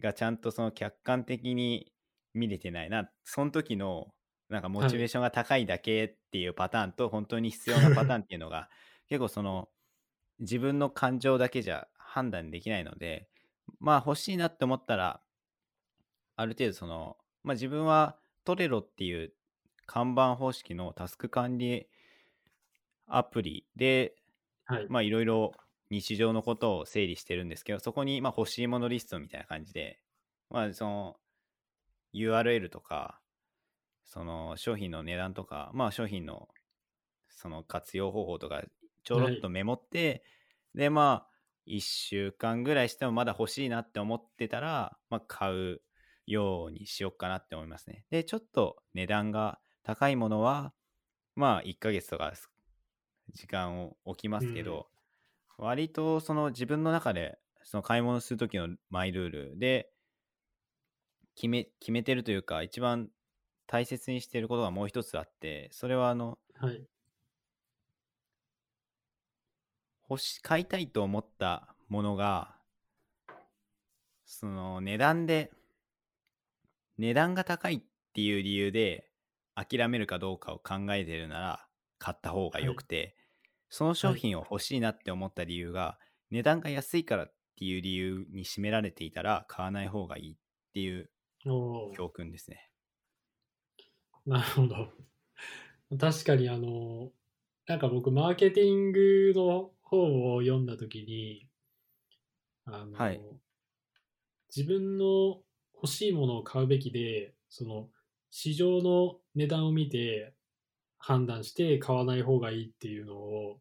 がちゃんとその客観的に見れてないな。その時のなんかモチベーションが高いだけっていうパターンと本当に必要なパターンっていうのが結構その自分の感情だけじゃ判断できないのでまあ欲しいなって思ったらある程度そのまあ自分はトレロっていう看板方式のタスク管理アプリで、はい、まあいろいろ日常のことを整理してるんですけどそこにまあ欲しいものリストみたいな感じでまあその URL とかその商品の値段とか、まあ商品のその活用方法とかちょろっとメモって、はい、でまあ1週間ぐらいしてもまだ欲しいなって思ってたら、まあ、買うようにしよっかなって思いますね。で、ちょっと値段が高いものは、まあ1ヶ月とか時間を置きますけど、うん、割とその自分の中でその買い物する時のマイルールで決め決めてるというか一番大切にしていることがもう一つあって、それはあの、はい、欲し買いたいと思ったものが、その値段で、値段が高いっていう理由で諦めるかどうかを考えてるなら買った方がよくて、はい、その商品を欲しいなって思った理由が、値段が安いからっていう理由に占められていたら買わない方がいいっていう教訓ですね。なるほど。(laughs) 確かにあの、なんか僕、マーケティングの本を読んだときに、あの、はい、自分の欲しいものを買うべきで、その、市場の値段を見て判断して買わない方がいいっていうのを、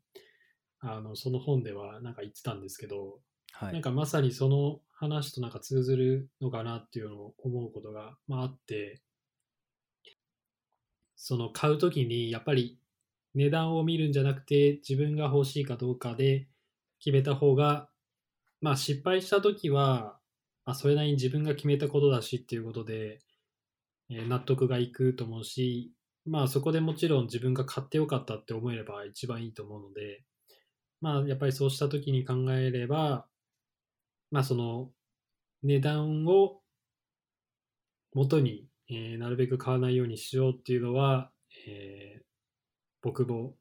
あの、その本ではなんか言ってたんですけど、はい、なんかまさにその話となんか通ずるのかなっていうのを思うことが、まあ、あって、その買うときにやっぱり値段を見るんじゃなくて自分が欲しいかどうかで決めた方がまあ失敗した時は、まあ、それなりに自分が決めたことだしっていうことで、え、納得がいくと思うしまあそこでもちろん自分が買ってよかったって思えれば一番いいと思うのでまあやっぱりそうした時に考えればまあその値段を元にえー、なるべく買わないようにしようっていうのは、えー、僕も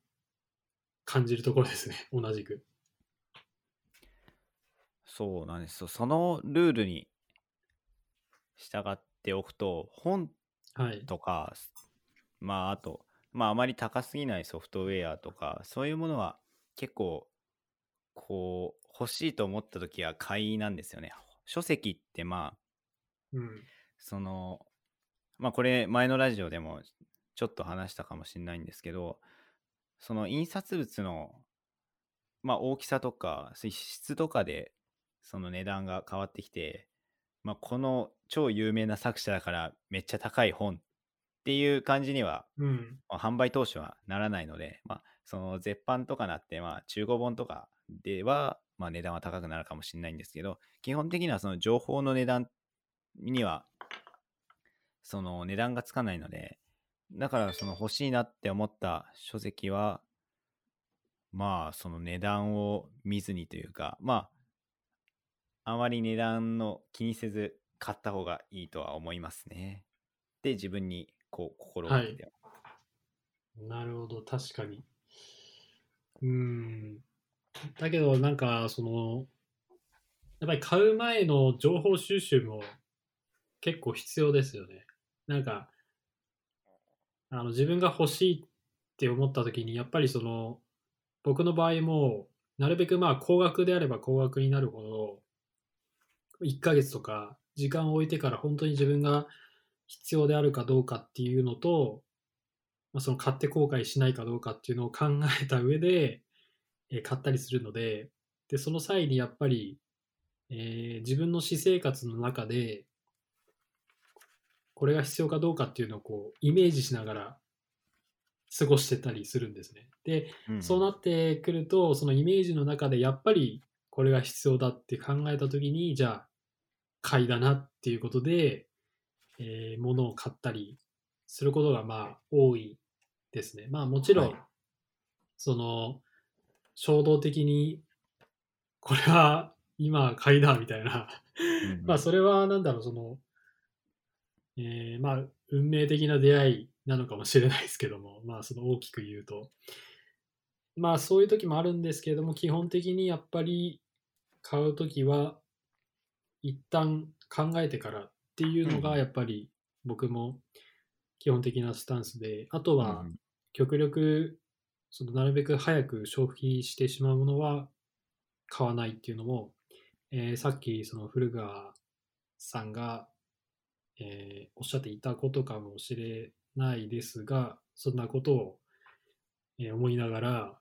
感じるところですね、(laughs) 同じく。そうなんですよそのルールに従っておくと、本とか、はい、まあ、あと、まああまり高すぎないソフトウェアとかそういうものは結構こう欲しいと思った時は買いなんですよね書籍ってまあうん。そのまあこれ前のラジオでもちょっと話したかもしれないんですけどその印刷物のまあ大きさとか質とかでその値段が変わってきて、まあ、この超有名な作者だからめっちゃ高い本っていう感じには、うん。まあ販売当初はならないので、まあ、その絶版とかなって、まあ、中古本とかでは、まあ、値段は高くなるかもしれないんですけど基本的にはその情報の値段にはその値段がつかないのでだからその欲しいなって思った書籍はまあその値段を見ずにというかまああまり値段の気にせず買った方がいいとは思いますね。で自分にこう心がけてなるほど、確かに。うん。だけど、なんか、その、やっぱり買う前の情報収集も結構必要ですよね。なんか、あの自分が欲しいって思った時に、やっぱりその、僕の場合も、なるべくまあ高額であれば高額になるほど、1ヶ月とか時間を置いてから本当に自分が必要であるかどうかっていうのと、まあ、その買って後悔しないかどうかっていうのを考えた上で、えー買ったりするので、で、その際にやっぱり、えー自分の私生活の中で、これが必要かどうかっていうのをこう、イメージしながら過ごしてたりするんですね。で、うんそうなってくると、そのイメージの中でやっぱりこれが必要だって考えたときに、じゃあ、買いだなっていうことで、えー物を買ったりすることがまあ多いですね。まあもちろん、はいその、衝動的に、これは今買いだみたいな、うんまあそれはなんだろう、その、えーまあ運命的な出会いなのかもしれないですけども、まあその大きく言うと。まあそういう時もあるんですけれども、基本的にやっぱり買う時は一旦考えてからっていうのがうんやっぱり僕も基本的なスタンスで、あとはうん極力そのなるべく早く消費してしまうものは買わないっていうのも、えーさっきその古川さんが、えーおっしゃっていたことかもしれないですが、そんなことを、えー思いながら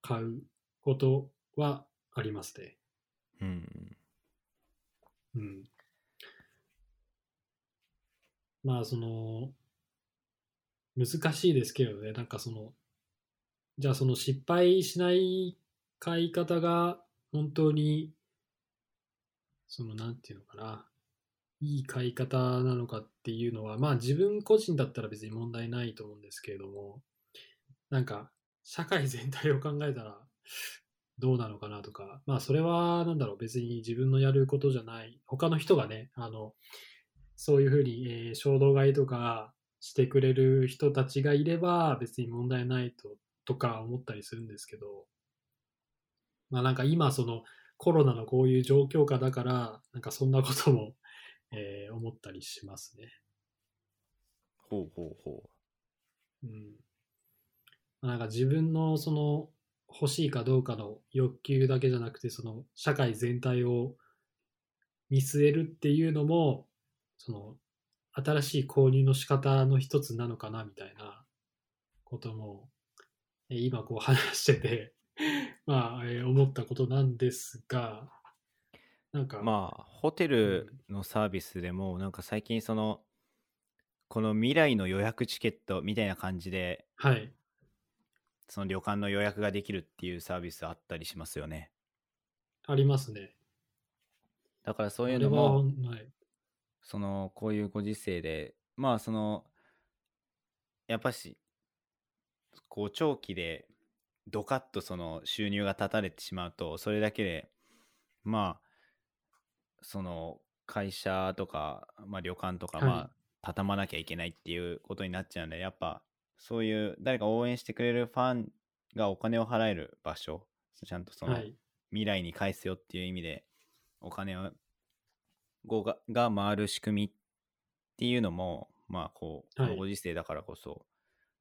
買うことはありますね。うん。まあ、その、難しいですけどね、なんかその、じゃあその失敗しない買い方が本当に、その、なんていうのかな、いい買い方なのかっていうのは、まあ自分個人だったら別に問題ないと思うんですけれども、なんか、社会全体を考えたら、どうなのかなとか、まあそれはなんだろう、別に自分のやることじゃない、他の人がね、あの、そういうふうに、えー衝動買いとかしてくれる人たちがいれば別に問題ないと、とか思ったりするんですけど、まあなんか今そのコロナのこういう状況下だから、なんかそんなことも、(laughs) えー思ったりしますね。ほうほうほうん。まあなんか自分のその欲しいかどうかの欲求だけじゃなくて、その社会全体を見据えるっていうのも、その新しい購入の仕方の一つなのかなみたいなことも、えー今こう話してて、(laughs) まあ、えー思ったことなんですが、なんか、うまあホテルのサービスでもなんか最近そのこの未来の予約チケットみたいな感じではい。その旅館の予約ができるっていうサービスあったりしますよねありますね。だからそういうのもはい。そのこういうご時世でまあそのやっぱしこう長期でドカッとその収入が断たれてしまうとそれだけでまあその会社とか、まあ、旅館とかはいまあ畳まなきゃいけないっていうことになっちゃうんでやっぱそういう誰か応援してくれるファンがお金を払える場所ちゃんとその、はい。未来に返すよっていう意味でお金をごがが回る仕組みっていうのもまあこうご時世だからこそ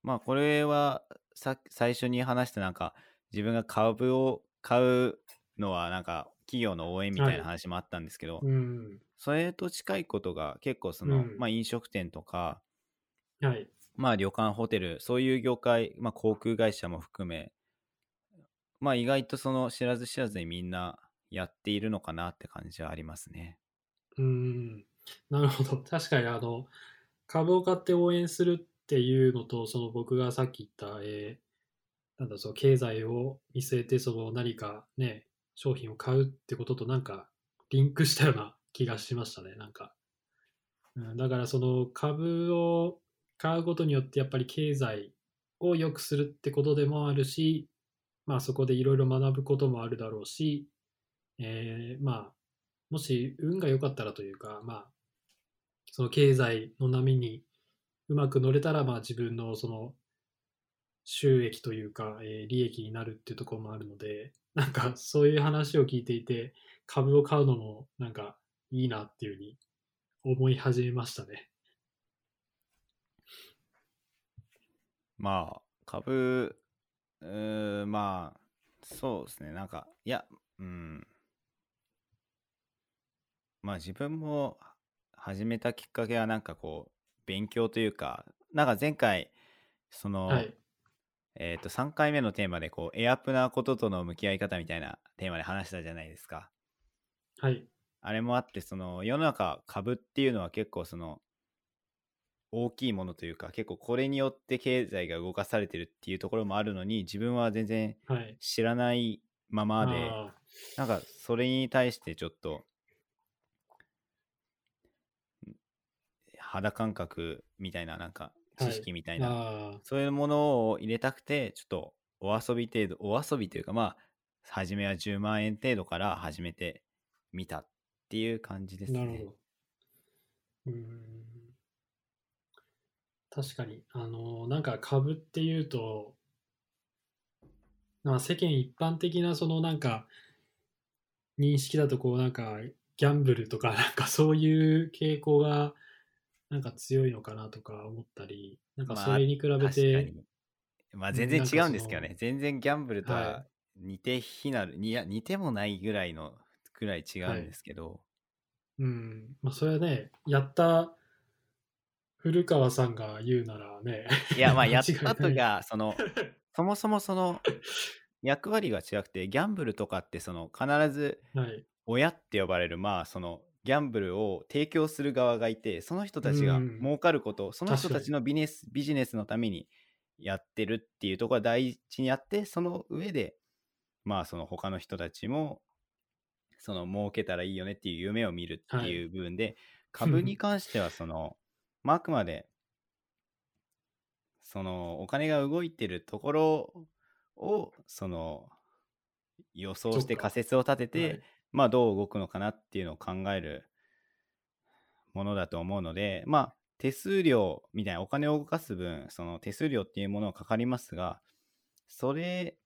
まあこれはさ最初に話したなんか自分が株を買うのはなんか企業の応援みたいな話もあったんですけど、うん。それと近いことが結構その、うんまあ飲食店とか、はい。まあ旅館、ホテル、そういう業界、まあ航空会社も含め、まあ意外とその知らず知らずにみんなやっているのかなって感じはありますね。うん。(laughs) なるほど。(laughs) 確かに、あの、株を買って応援するっていうのと、その僕がさっき言った、えーなんだ、その経済を見据えて、その何かね、商品を買うってこととなんか、リンクしたような気がしましたね、なんか。うん、だから、その株を買うことによって、やっぱり経済を良くするってことでもあるし、まあそこでいろいろ学ぶこともあるだろうし、えーまあ、もし運が良かったらというか、まあ、その経済の波にうまく乗れたら、まあ自分のその収益というか、えー利益になるっていうところもあるので、なんかそういう話を聞いていて、株を買うのもなんかいいなっていうふうに思い始めましたね。まあ株、うまあそうですね、なんか、いや、うん。まあ自分も始めたきっかけはなんかこう、勉強というか、なんか前回、その、はい。えっ、と、3回目のテーマで、こう、エアプなこととの向き合い方みたいなテーマで話したじゃないですか。はい。あれもあって、その、世の中株っていうのは結構その、大きいものというか、結構これによって経済が動かされてるっていうところもあるのに、自分は全然はい。知らないままで、あなんかそれに対してちょっと、ん肌感覚みたいな、なんか知識みたいな、ーあー、そういうものを入れたくて、ちょっとお遊び程度、お遊びというか、まあ、初めは10万円程度から始めてみたっていう感じですね。なるほど。うーん。確かに、あの、なんか株っていうと、まあ世間一般的なそのなんか認識だとこうなんかギャンブルとか (laughs) なんかそういう傾向がなんか強いのかなとか思ったり、なんかまあそれに比べ確かて、に。まあうん全然違うんですけどね。全然ギャンブルとはは似て非なる、いや、似てもないぐらいの、ぐらい違うんですけど、うん、まあそれはね、やった古川さんが言うならね、いや、まあ (laughs) やったとが、その、そもそもその役割が違くて、ギャンブルとかってその必ずはい。親って呼ばれるまあそのギャンブルを提供する側がいてその人たちがうん。儲かること、その人たちのビネスビジネスのためにやってるっていうところが第一にあってその上でまあその他の人たちもその儲けたらいいよねっていう夢を見るっていう部分で、(laughs) 株に関してはその、まあ、あくまでそのお金が動いてるところをその予想して仮説を立てて、はい。まあどう動くのかなっていうのを考えるものだと思うので、まあ手数料みたいなお金を動かす分、その手数料っていうものがかかりますが、それ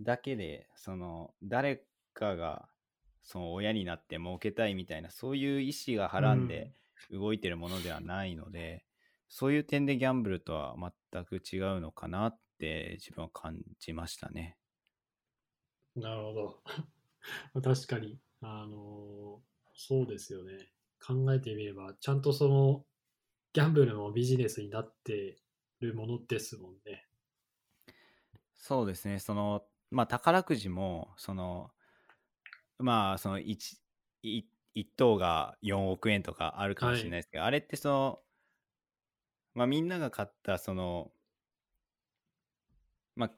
だけで、その誰かがその親になって儲けたいみたいな、そういう意思がはらんで動いてるものではないので、そういう点でギャンブルとは全く違うのかなって自分は感じましたね。なるほど。(laughs) 確かに、あのそうですよね。考えてみれば、ちゃんとその、ギャンブルもビジネスになってるものですもんね。そうですね、その、まあ、宝くじも、その、まあ、その1、い一等が4億円とかあるかもしれないですけど、あれってその、まあ、みんなが買った、その、まあ、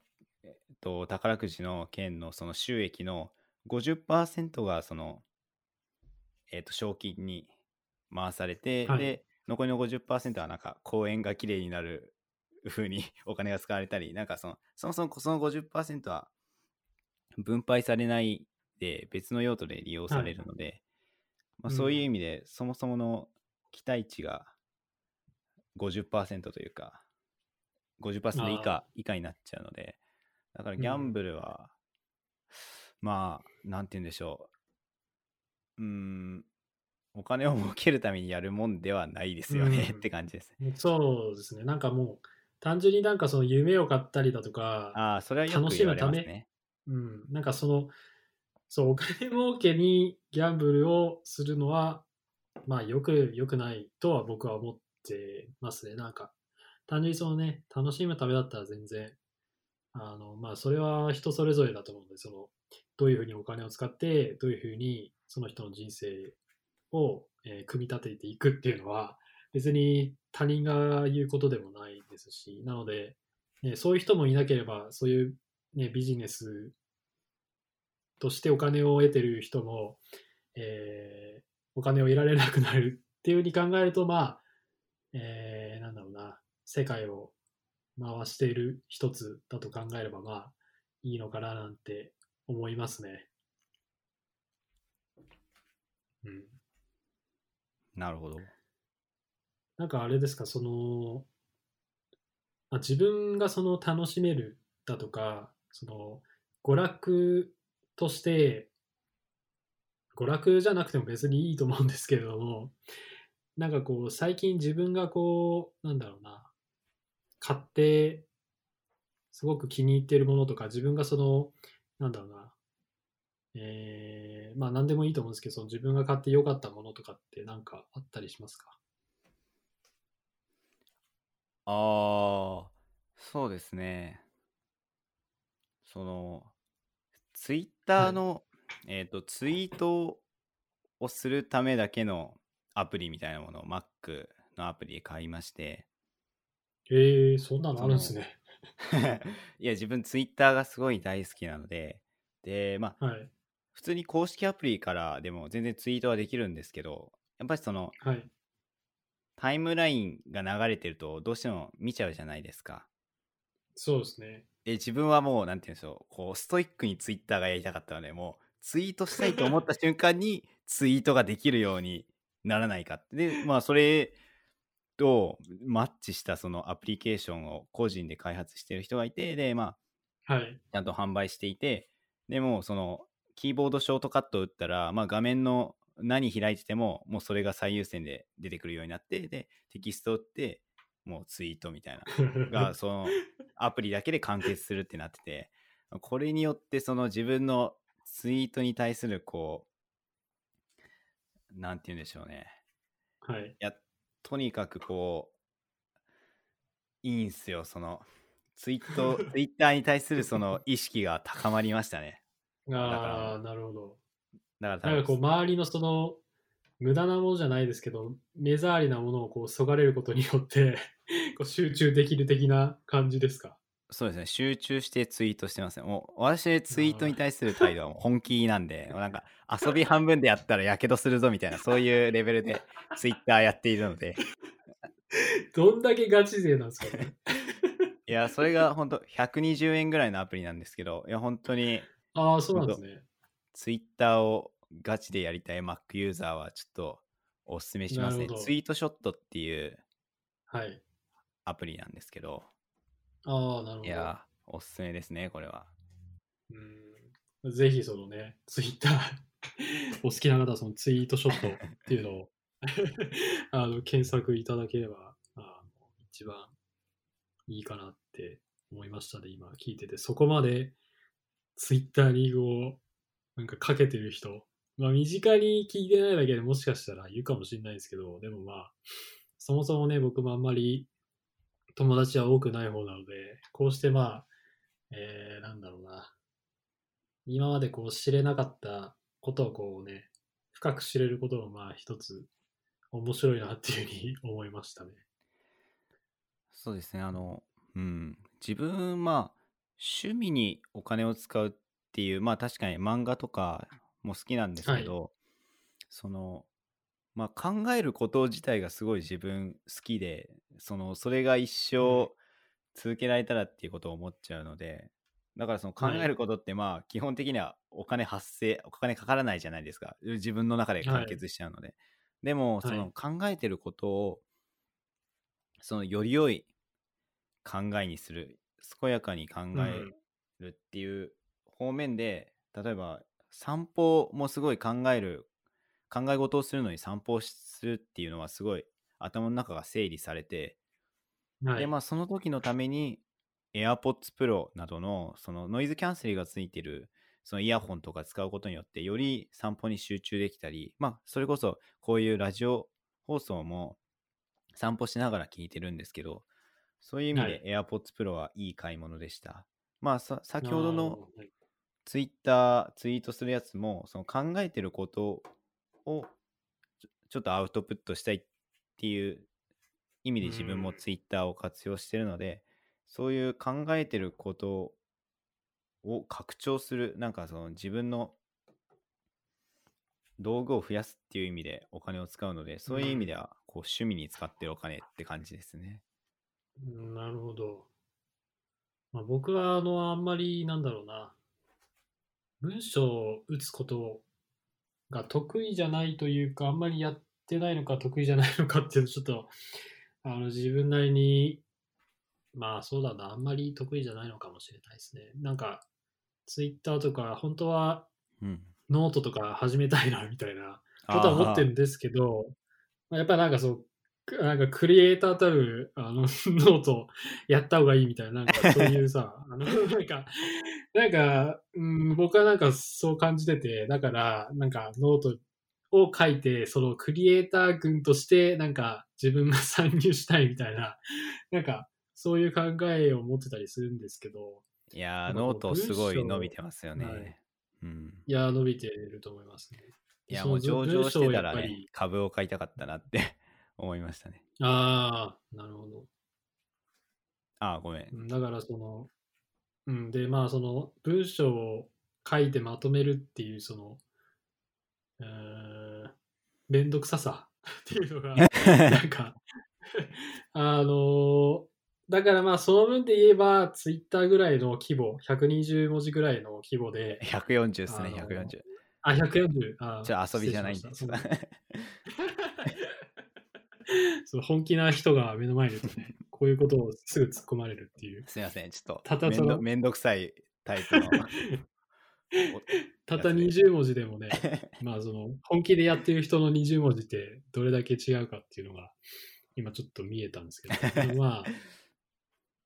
えっと、宝くじの券のその収益の50%が、その、えっと、賞金に回されて、はい。で、残りの50%はなんか公園がきれいになる風に (laughs) お金が使われたり、なんかその、そもそもその50%は分配されないで別の用途で利用されるので、まあ、そういう意味で、そもそもの期待値が50%というか、50%以あ下以下になっちゃうので、だからギャンブルは、まあ、なんて言うんでしょう。うーん、お金を儲けるためにやるもんではないですよね、うんって感じですね。そうですね。なんかもう、単純になんかその夢を買ったりだとか、ああ、それはよく言われますね。うん、なんかその、そう、お金儲けにギャンブルをするのは、まあよく、よくないとは僕は思ってますね。なんか、単純にそのね、楽しむためだったら全然、あの、まあそれは人それぞれだと思うんで、その、どういうふうにお金を使って、どういうふうにその人の人生を、えー組み立てていくっていうのは、別に他人が言うことでもないですし、なので、ね、そういう人もいなければ、そういう、ね、ビジネスとしてお金を得てる人も、えーお金を得られなくなるっていうふうに考えると、まあ、えーなんだろうな、世界を回している一つだと考えれば、まあ、いいのかななんて思いますね。うん。なるほど。なんかあれですか、その、あ自分がその楽しめるだとか、その娯楽として、娯楽じゃなくても別にいいと思うんですけれども、なんかこう、最近自分がこう、なんだろうな、買って、すごく気に入っているものとか、自分がその、なんだろうな、えー、まあ何でもいいと思うんですけど、その自分が買って良かったものとかってなんかあったりしますか？ああ、そうですね。その、ツイッターはいの、えっと、ツイートをするためだけのアプリみたいなものを Mac のアプリで買いまして、えー、そんなのあるんですね。(laughs) いや、自分ツイッターがすごい大好きなので、で、まあ、はい。普通に公式アプリからでも全然ツイートはできるんですけど、やっぱりそのはい。タイムラインが流れてるとどうしても見ちゃうじゃないですか。そうですね。で自分はもうなんて言うんでしょう。こうストイックにツイッターがやりたかったのでもうツイートしたいと思った瞬間にツイートができるようにならないかって。でまあそれとマッチしたそのアプリケーションを個人で開発してる人がいてでまあはい。ちゃんと販売していてでもそのキーボードショートカットを打ったら、まあ、画面の何開いててももうそれが最優先で出てくるようになってでテキストを打ってもうツイートみたいな。が (laughs) そのアプリだけで完結するってなってて (laughs) これによってその自分のツイートに対するこうなんて言うんでしょうねはい。いやとにかくこういいんすよそのツイートツイッターに対するその意識が高まりましたねああ、なるほど。だからなんかこう、周りのその、無駄なものじゃないですけど、目障りなものをこう、そがれることによって、こう集中できる的な感じですか？そうですね集中してツイートしてますねもう私ツイートに対する態度はもう本気なんでもうなんか遊び半分でやったらやけどするぞみたいなそういうレベルで (laughs) ツイッターやっているのでどんだけガチ勢なんですかね？(laughs) いやそれが本当120円ぐらいのアプリなんですけどいや本当にああ、そうなんですね。ツイッターをガチでやりたい Mac ユーザーはちょっとおすすめしますねツイートショットっていうはい。アプリなんですけどああ、なるほど。いやおすすめですねこれはうんぜひそのね、ツイッター、(laughs) お好きな方はそのツイートショットっていうのを (laughs) あの検索いただければあの一番いいかなって思いましたね、今聞いてて。そこまでツイッターにこう、なんかかけてる人、まあ身近に聞いてないだけでもしかしたらいるかもしれないですけど、でもまあ、そもそもね、僕もあんまり友達は多くない方なので、こうしてまあ、えー、なんだろうな、今までこう知れなかったことをこうね、深く知れることもまあ一つ面白いなっていうふうに (laughs) 思いましたね。そうですね。あのうん。自分まあ趣味にお金を使うっていうまあ確かに漫画とかも好きなんですけど、そのまあ考えること自体がすごい自分好きでそのそれが一生続けられたらっていうことを思っちゃうのでだからその考えることってまあ基本的にはお金発生お金かからないじゃないですか。自分の中で完結しちゃうので、でもその考えてることをそのより良い考えにする健やかに考えるっていう方面で、例えば散歩もすごい考える考え事をするのに散歩をするっていうのはすごい頭の中が整理されてはい。で、まあ、その時のために AirPods Pro などのそのノイズキャンセルがついてるそのイヤホンとか使うことによってより散歩に集中できたり、まあ、それこそこういうラジオ放送も散歩しながら聞いてるんですけど、そういう意味はで AirPods Pro はいい買い物でした。まあ、さ先ほどのツイッター、ツイートするやつも、その考えてることをちょっとアウトプットしたいっていう意味で自分もうんツイッターを活用してるので、そういう考えてることを拡張する、なんかその自分の道具を増やすっていう意味でお金を使うので、そういう意味ではこう趣味に使ってるお金って感じですね。うんなるほど。まあ、僕は、あの、あんまり、なんだろうな、文章を打つことが得意じゃないというか、あんまりやってないのか得意じゃないのかっていうのちょっと、あの、自分なりに、まあそうだな、あんまり得意じゃないのかもしれないですね。なんか、ツイッターとか、本当はうん。ノートとか始めたいな、みたいなことは思ってるんですけど、まあやっぱりなんかそう、くなんかクリエイターたるあの (laughs) ノートやった方がいいみたいな、なんかそういうさ、あのなんか、なんか、うん、僕はなんかそう感じてて、だから、なんかノートを書いて、そのクリエイター群として、なんか自分が参入したいみたいな、なんかそういう考えを持ってたりするんですけど、いやー、ノートすごい伸びてますよね。はいうん。いや、伸びてると思いますね。いや、もう上場してたらねり、株を買いたかったなって (laughs) 思いましたね。ああ、なるほど。ああ、ごめんだからその、うん、で、まあその文章を書いてまとめるっていうその、えー、めんどくささっていうのが、なんか、(laughs) あのーだからまあその分で言えば、ツイッターぐらいの規模、120文字ぐらいの規模で、140ですね、あの140。あ、140。あじゃあ遊びじゃないんですましたそのそう本気な人が目の前にいるとね、こういうことをすぐ突っ込まれるっていう。すいません、ちょっとただそのめんどめんどくさいタイプの。(laughs) たった20文字でもね、まあその本気でやってる人の20文字ってどれだけ違うかっていうのが今ちょっと見えたんですけど、(laughs) ま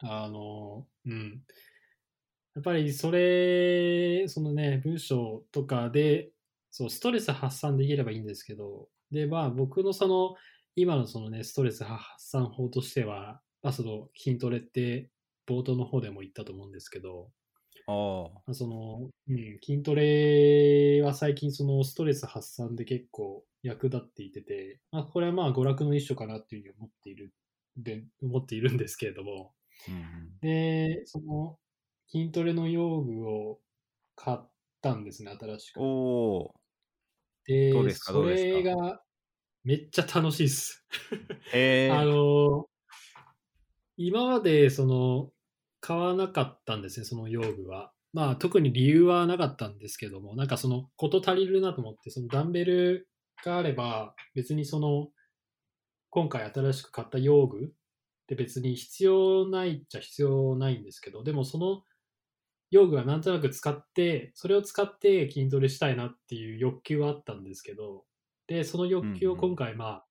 あ、あの、うん。やっぱりそれ、そのね、文章とかで、そう、ストレス発散できればいいんですけど、で、まあ僕のその、今のそのね、ストレス発散法としては、まあその筋トレって冒頭の方でも言ったと思うんですけど、あその、うん、筋トレは最近そのストレス発散で結構役立っていてて、まあ、これはまあ娯楽の一種かなっていうふうに思っている、で、思っているんですけれども、うんで、その筋トレの用具を買ったんですね、新しくうん、。おで、それがめっちゃ楽しいです。(laughs) あえ。の、今までその買わなかったんですね、その用具は。まあ特に理由はなかったんですけども、なんかそのこと足りるなと思って、そのダンベルがあれば別にその今回新しく買った用具って別に必要ないっちゃ必要ないんですけど、でもその用具はなんとなく使って、それを使って筋トレしたいなっていう欲求はあったんですけど、で、その欲求を今回まあ、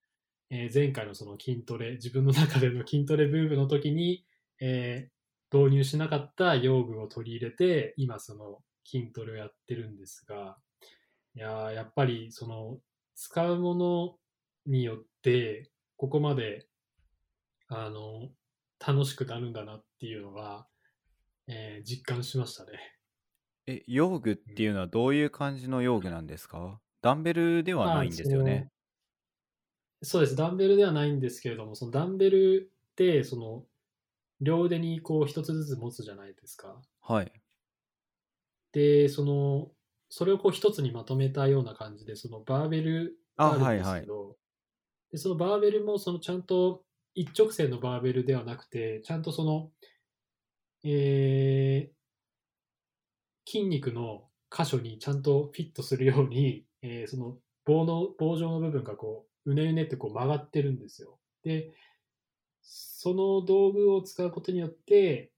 えー前回のその筋トレ、自分の中での筋トレブームの時に、えー導入しなかった用具を取り入れて、今その筋トレをやってるんですが、いやーやっぱりその使うものによって、ここまで、あの、楽しくなるんだなっていうのが、えー実感しましたね。え、用具っていうのはどういう感じの用具なんですか？ダンベルではないんですよね。そうです。ダンベルではないんですけれども、そのダンベルって、その、両腕にこう一つずつ持つじゃないですか。はい。で、その、それをこう一つにまとめたような感じで、そのバーベルがあるんですけど、で、そのバーベルもそのちゃんと一直線のバーベルではなくて、ちゃんとその、えー筋肉の箇所にちゃんとフィットするように、えーその棒の、棒状の部分がこう、うねうねってこう曲がってるんですよ。で、その道具を使うことによって、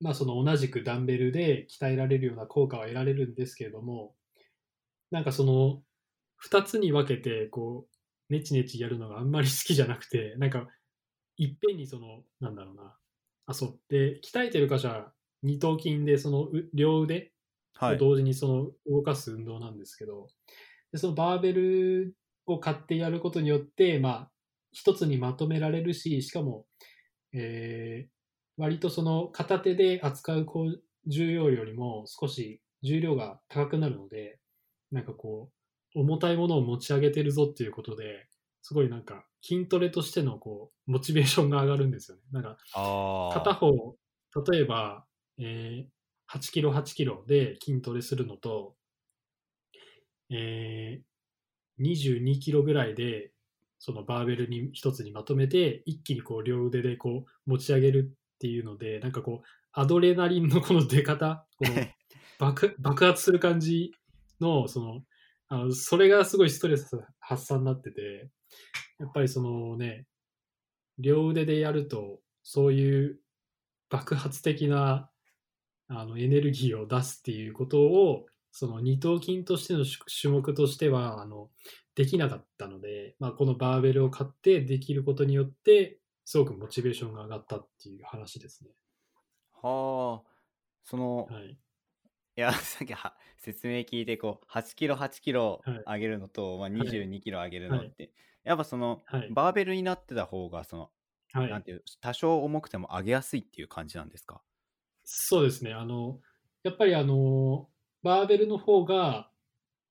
まあその同じくダンベルで鍛えられるような効果は得られるんですけれども、なんかその二つに分けてこう、ネチネチやるのがあんまり好きじゃなくて、なんかいっぺんにその、なんだろうな。あ、そう。で、鍛えてる箇所は二頭筋で、そのう両腕はい。を同時にその動かす運動なんですけど、でそのバーベルを買ってやることによって、まあ、一つにまとめられるし、しかも、えー割とその片手で扱う重量よりも少し重量が高くなるので、なんかこう、重たいものを持ち上げてるぞっていうことで、すごいなんか筋トレとしてのこう、モチベーションが上がるんですよね。なんか。片方、例えば、えー8キロ8キロで筋トレするのと、えー22キロぐらいで、そのバーベルに一つにまとめて、一気にこう両腕でこう持ち上げるっていうので、なんかこう、アドレナリンのこの出方、この (laughs) 爆爆発する感じの、その、あのそれがすごいストレス発散になってて、やっぱりそのね、両腕でやると、そういう爆発的なあのエネルギーを出すっていうことを、その二頭筋としての種種目としては、あの、できなかったので、まあ、このバーベルを買ってできることによって、すごくモチベーションが上がったっていう話ですね。はあ。その、はい。いや、(laughs) さっきは説明聞いて、こう、8キロ、8キロはい上げるのと、まあ、い22キロ上げるのって、やっぱその、はい。バーベルになってた方が、その、はい。なんていう、多少重くても上げやすいっていう感じなんですか？そうですね。あの、やっぱりあの、バーベルの方が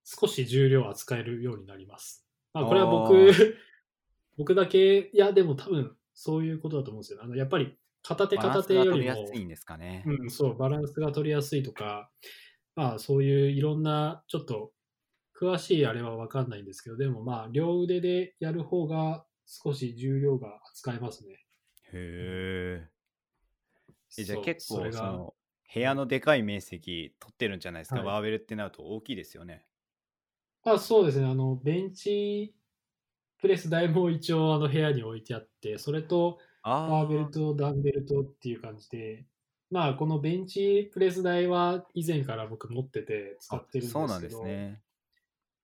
少し重量を扱えるようになります。まあ、これはあ僕ー、(laughs) 僕だけ、いや、でも多分そういうことだと思うんですよ。あのやっぱり片手バラン片スが取り手よりも、やすいんですかね。うん、そう、バランスが取りやすいとか、まあ、そういういろんな、ちょっと、詳しいあれはわかんないんですけど、でもまあ、両腕でやる方が少し重量が扱えますね。へえ。えじゃあ結構その部屋のでかい面積取ってるんじゃないですか、はいバーベルってなると大きいですよね。あそうですね、あの、ベンチプレス台も一応あの部屋に置いてあって、それとあバーベルあ。とダンベルとっていう感じで、まあ、このベンチプレス台は以前から僕持ってて使あってるんですけど、そうなんですね。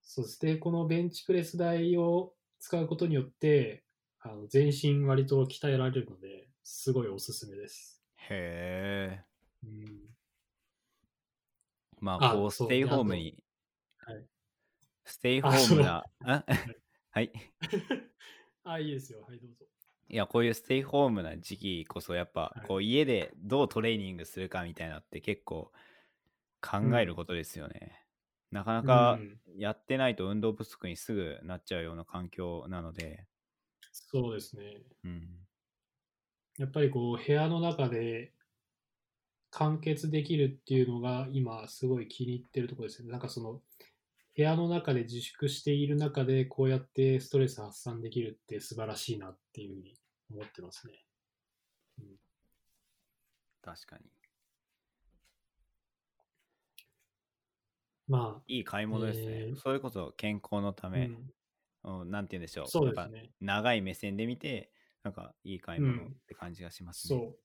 そして、このベンチプレス台を使うことによって、あの全身割と鍛えられるので、すごいおすすめです。へえ。うん、まあ、あこう、ステイホームに、はいステイホームな、あ (laughs) はい。(laughs) あ、いいですよ。はい、どうぞ。いや、こういうステイホームな時期こそ、やっぱは、いこう、家でどうトレーニングするかみたいなのって結構考えることですよね。なかなかうんやってないと運動不足にすぐなっちゃうような環境なので、そうですね。うん。やっぱりこう、部屋の中で完結できるっていうのが今すごい気に入ってるところですね。なんかその、部屋の中で自粛している中でこうやってストレス発散できるって素晴らしいなっていうふうに思ってますね。確かに。まいい買い物ですね。えーそれこそ健康のたあ、うめ、ん、うん、なんて言うんでしょう。そうですね。長い目線で見て、なんかいい買い物うんって感じがしますね。そう。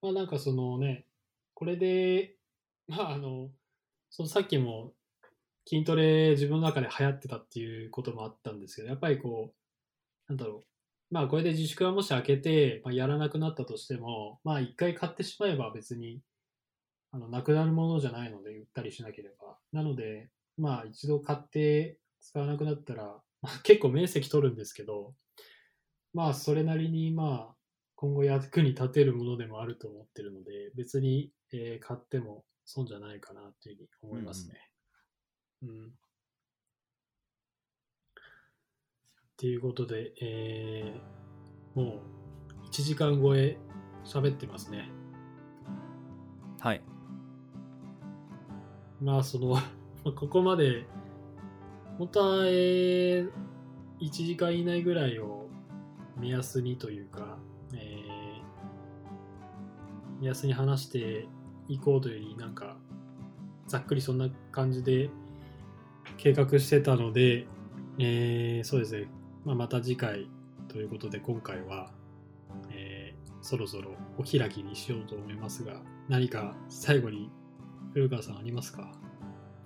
まあなんかそのね、これで、(laughs) まああの、そのさっきも筋トレ自分の中で流行ってたっていうこともあったんですけど、やっぱりこう、なんだろう。まあこれで自粛がもし開けて、まあ、やらなくなったとしても、まあ一回買ってしまえば別に、あの、なくなるものじゃないので売ったりしなければ。なので、まあ一度買って使わなくなったら、まあ結構面積取るんですけど、まあそれなりにまあ今後役に立てるものでもあると思ってるので、別に、えー買っても損じゃないかなというふうに思いますね。うん。っていうことで、えーもう1時間超え喋ってますね。はい。まあその、(laughs) まあここまで、本当は、えー1時間以内ぐらいを目安にというか、えー目安に話していこうというより、なんか、ざっくりそんな感じで計画してたので、えーそうですね、まあ、また次回ということで、今回は、えーそろそろお開きにしようと思いますが、何か最後に古川さんありますか？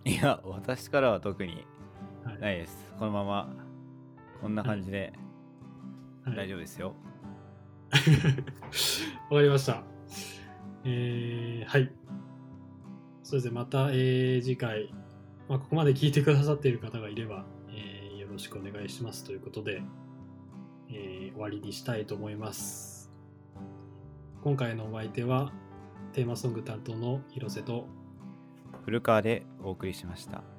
いや、私からは特にはい。ないです。このまま、こんな感じではい大丈夫ですよ。(laughs) わかりました。えー、はい。そうで、また、えー次回、まあ、ここまで聞いてくださっている方がいれば、えーよろしくお願いしますということで、えー終わりにしたいと思います。今回のお相手は、テーマソング担当の広瀬と、古川でお送りしました。「